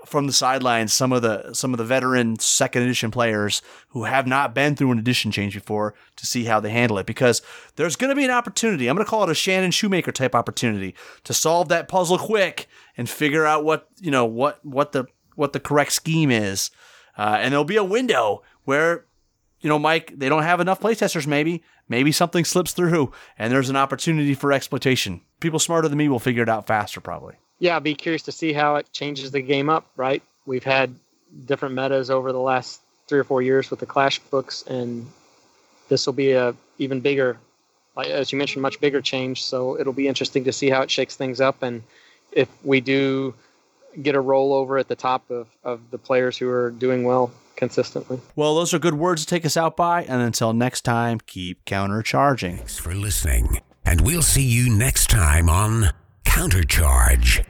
from the sidelines some of the some of the veteran second edition players who have not been through an edition change before to see how they handle it because there's going to be an opportunity. I'm going to call it a Shannon Shoemaker type opportunity to solve that puzzle quick and figure out what you know what what the what the correct scheme is uh, and there'll be a window where, you know, Mike, they don't have enough playtesters, maybe. Maybe something slips through and there's an opportunity for exploitation. People smarter than me will figure it out faster, probably. Yeah, I'll be curious to see how it changes the game up, right? We've had different metas over the last three or four years with the Clash books, and this will be a even bigger, like as you mentioned, much bigger change. So it'll be interesting to see how it shakes things up, and if we do get a rollover at the top of, of the players who are doing well consistently. Well, those are good words to take us out by. And until next time, keep countercharging. Thanks for listening. And we'll see you next time on Countercharge.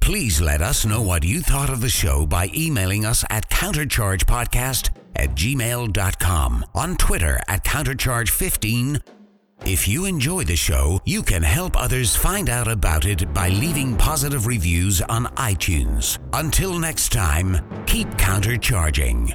Please let us know what you thought of the show by emailing us at counterchargepodcast at gmail.com, on Twitter at countercharge15 if you enjoy the show, you can help others find out about it by leaving positive reviews on iTunes. Until next time, keep countercharging.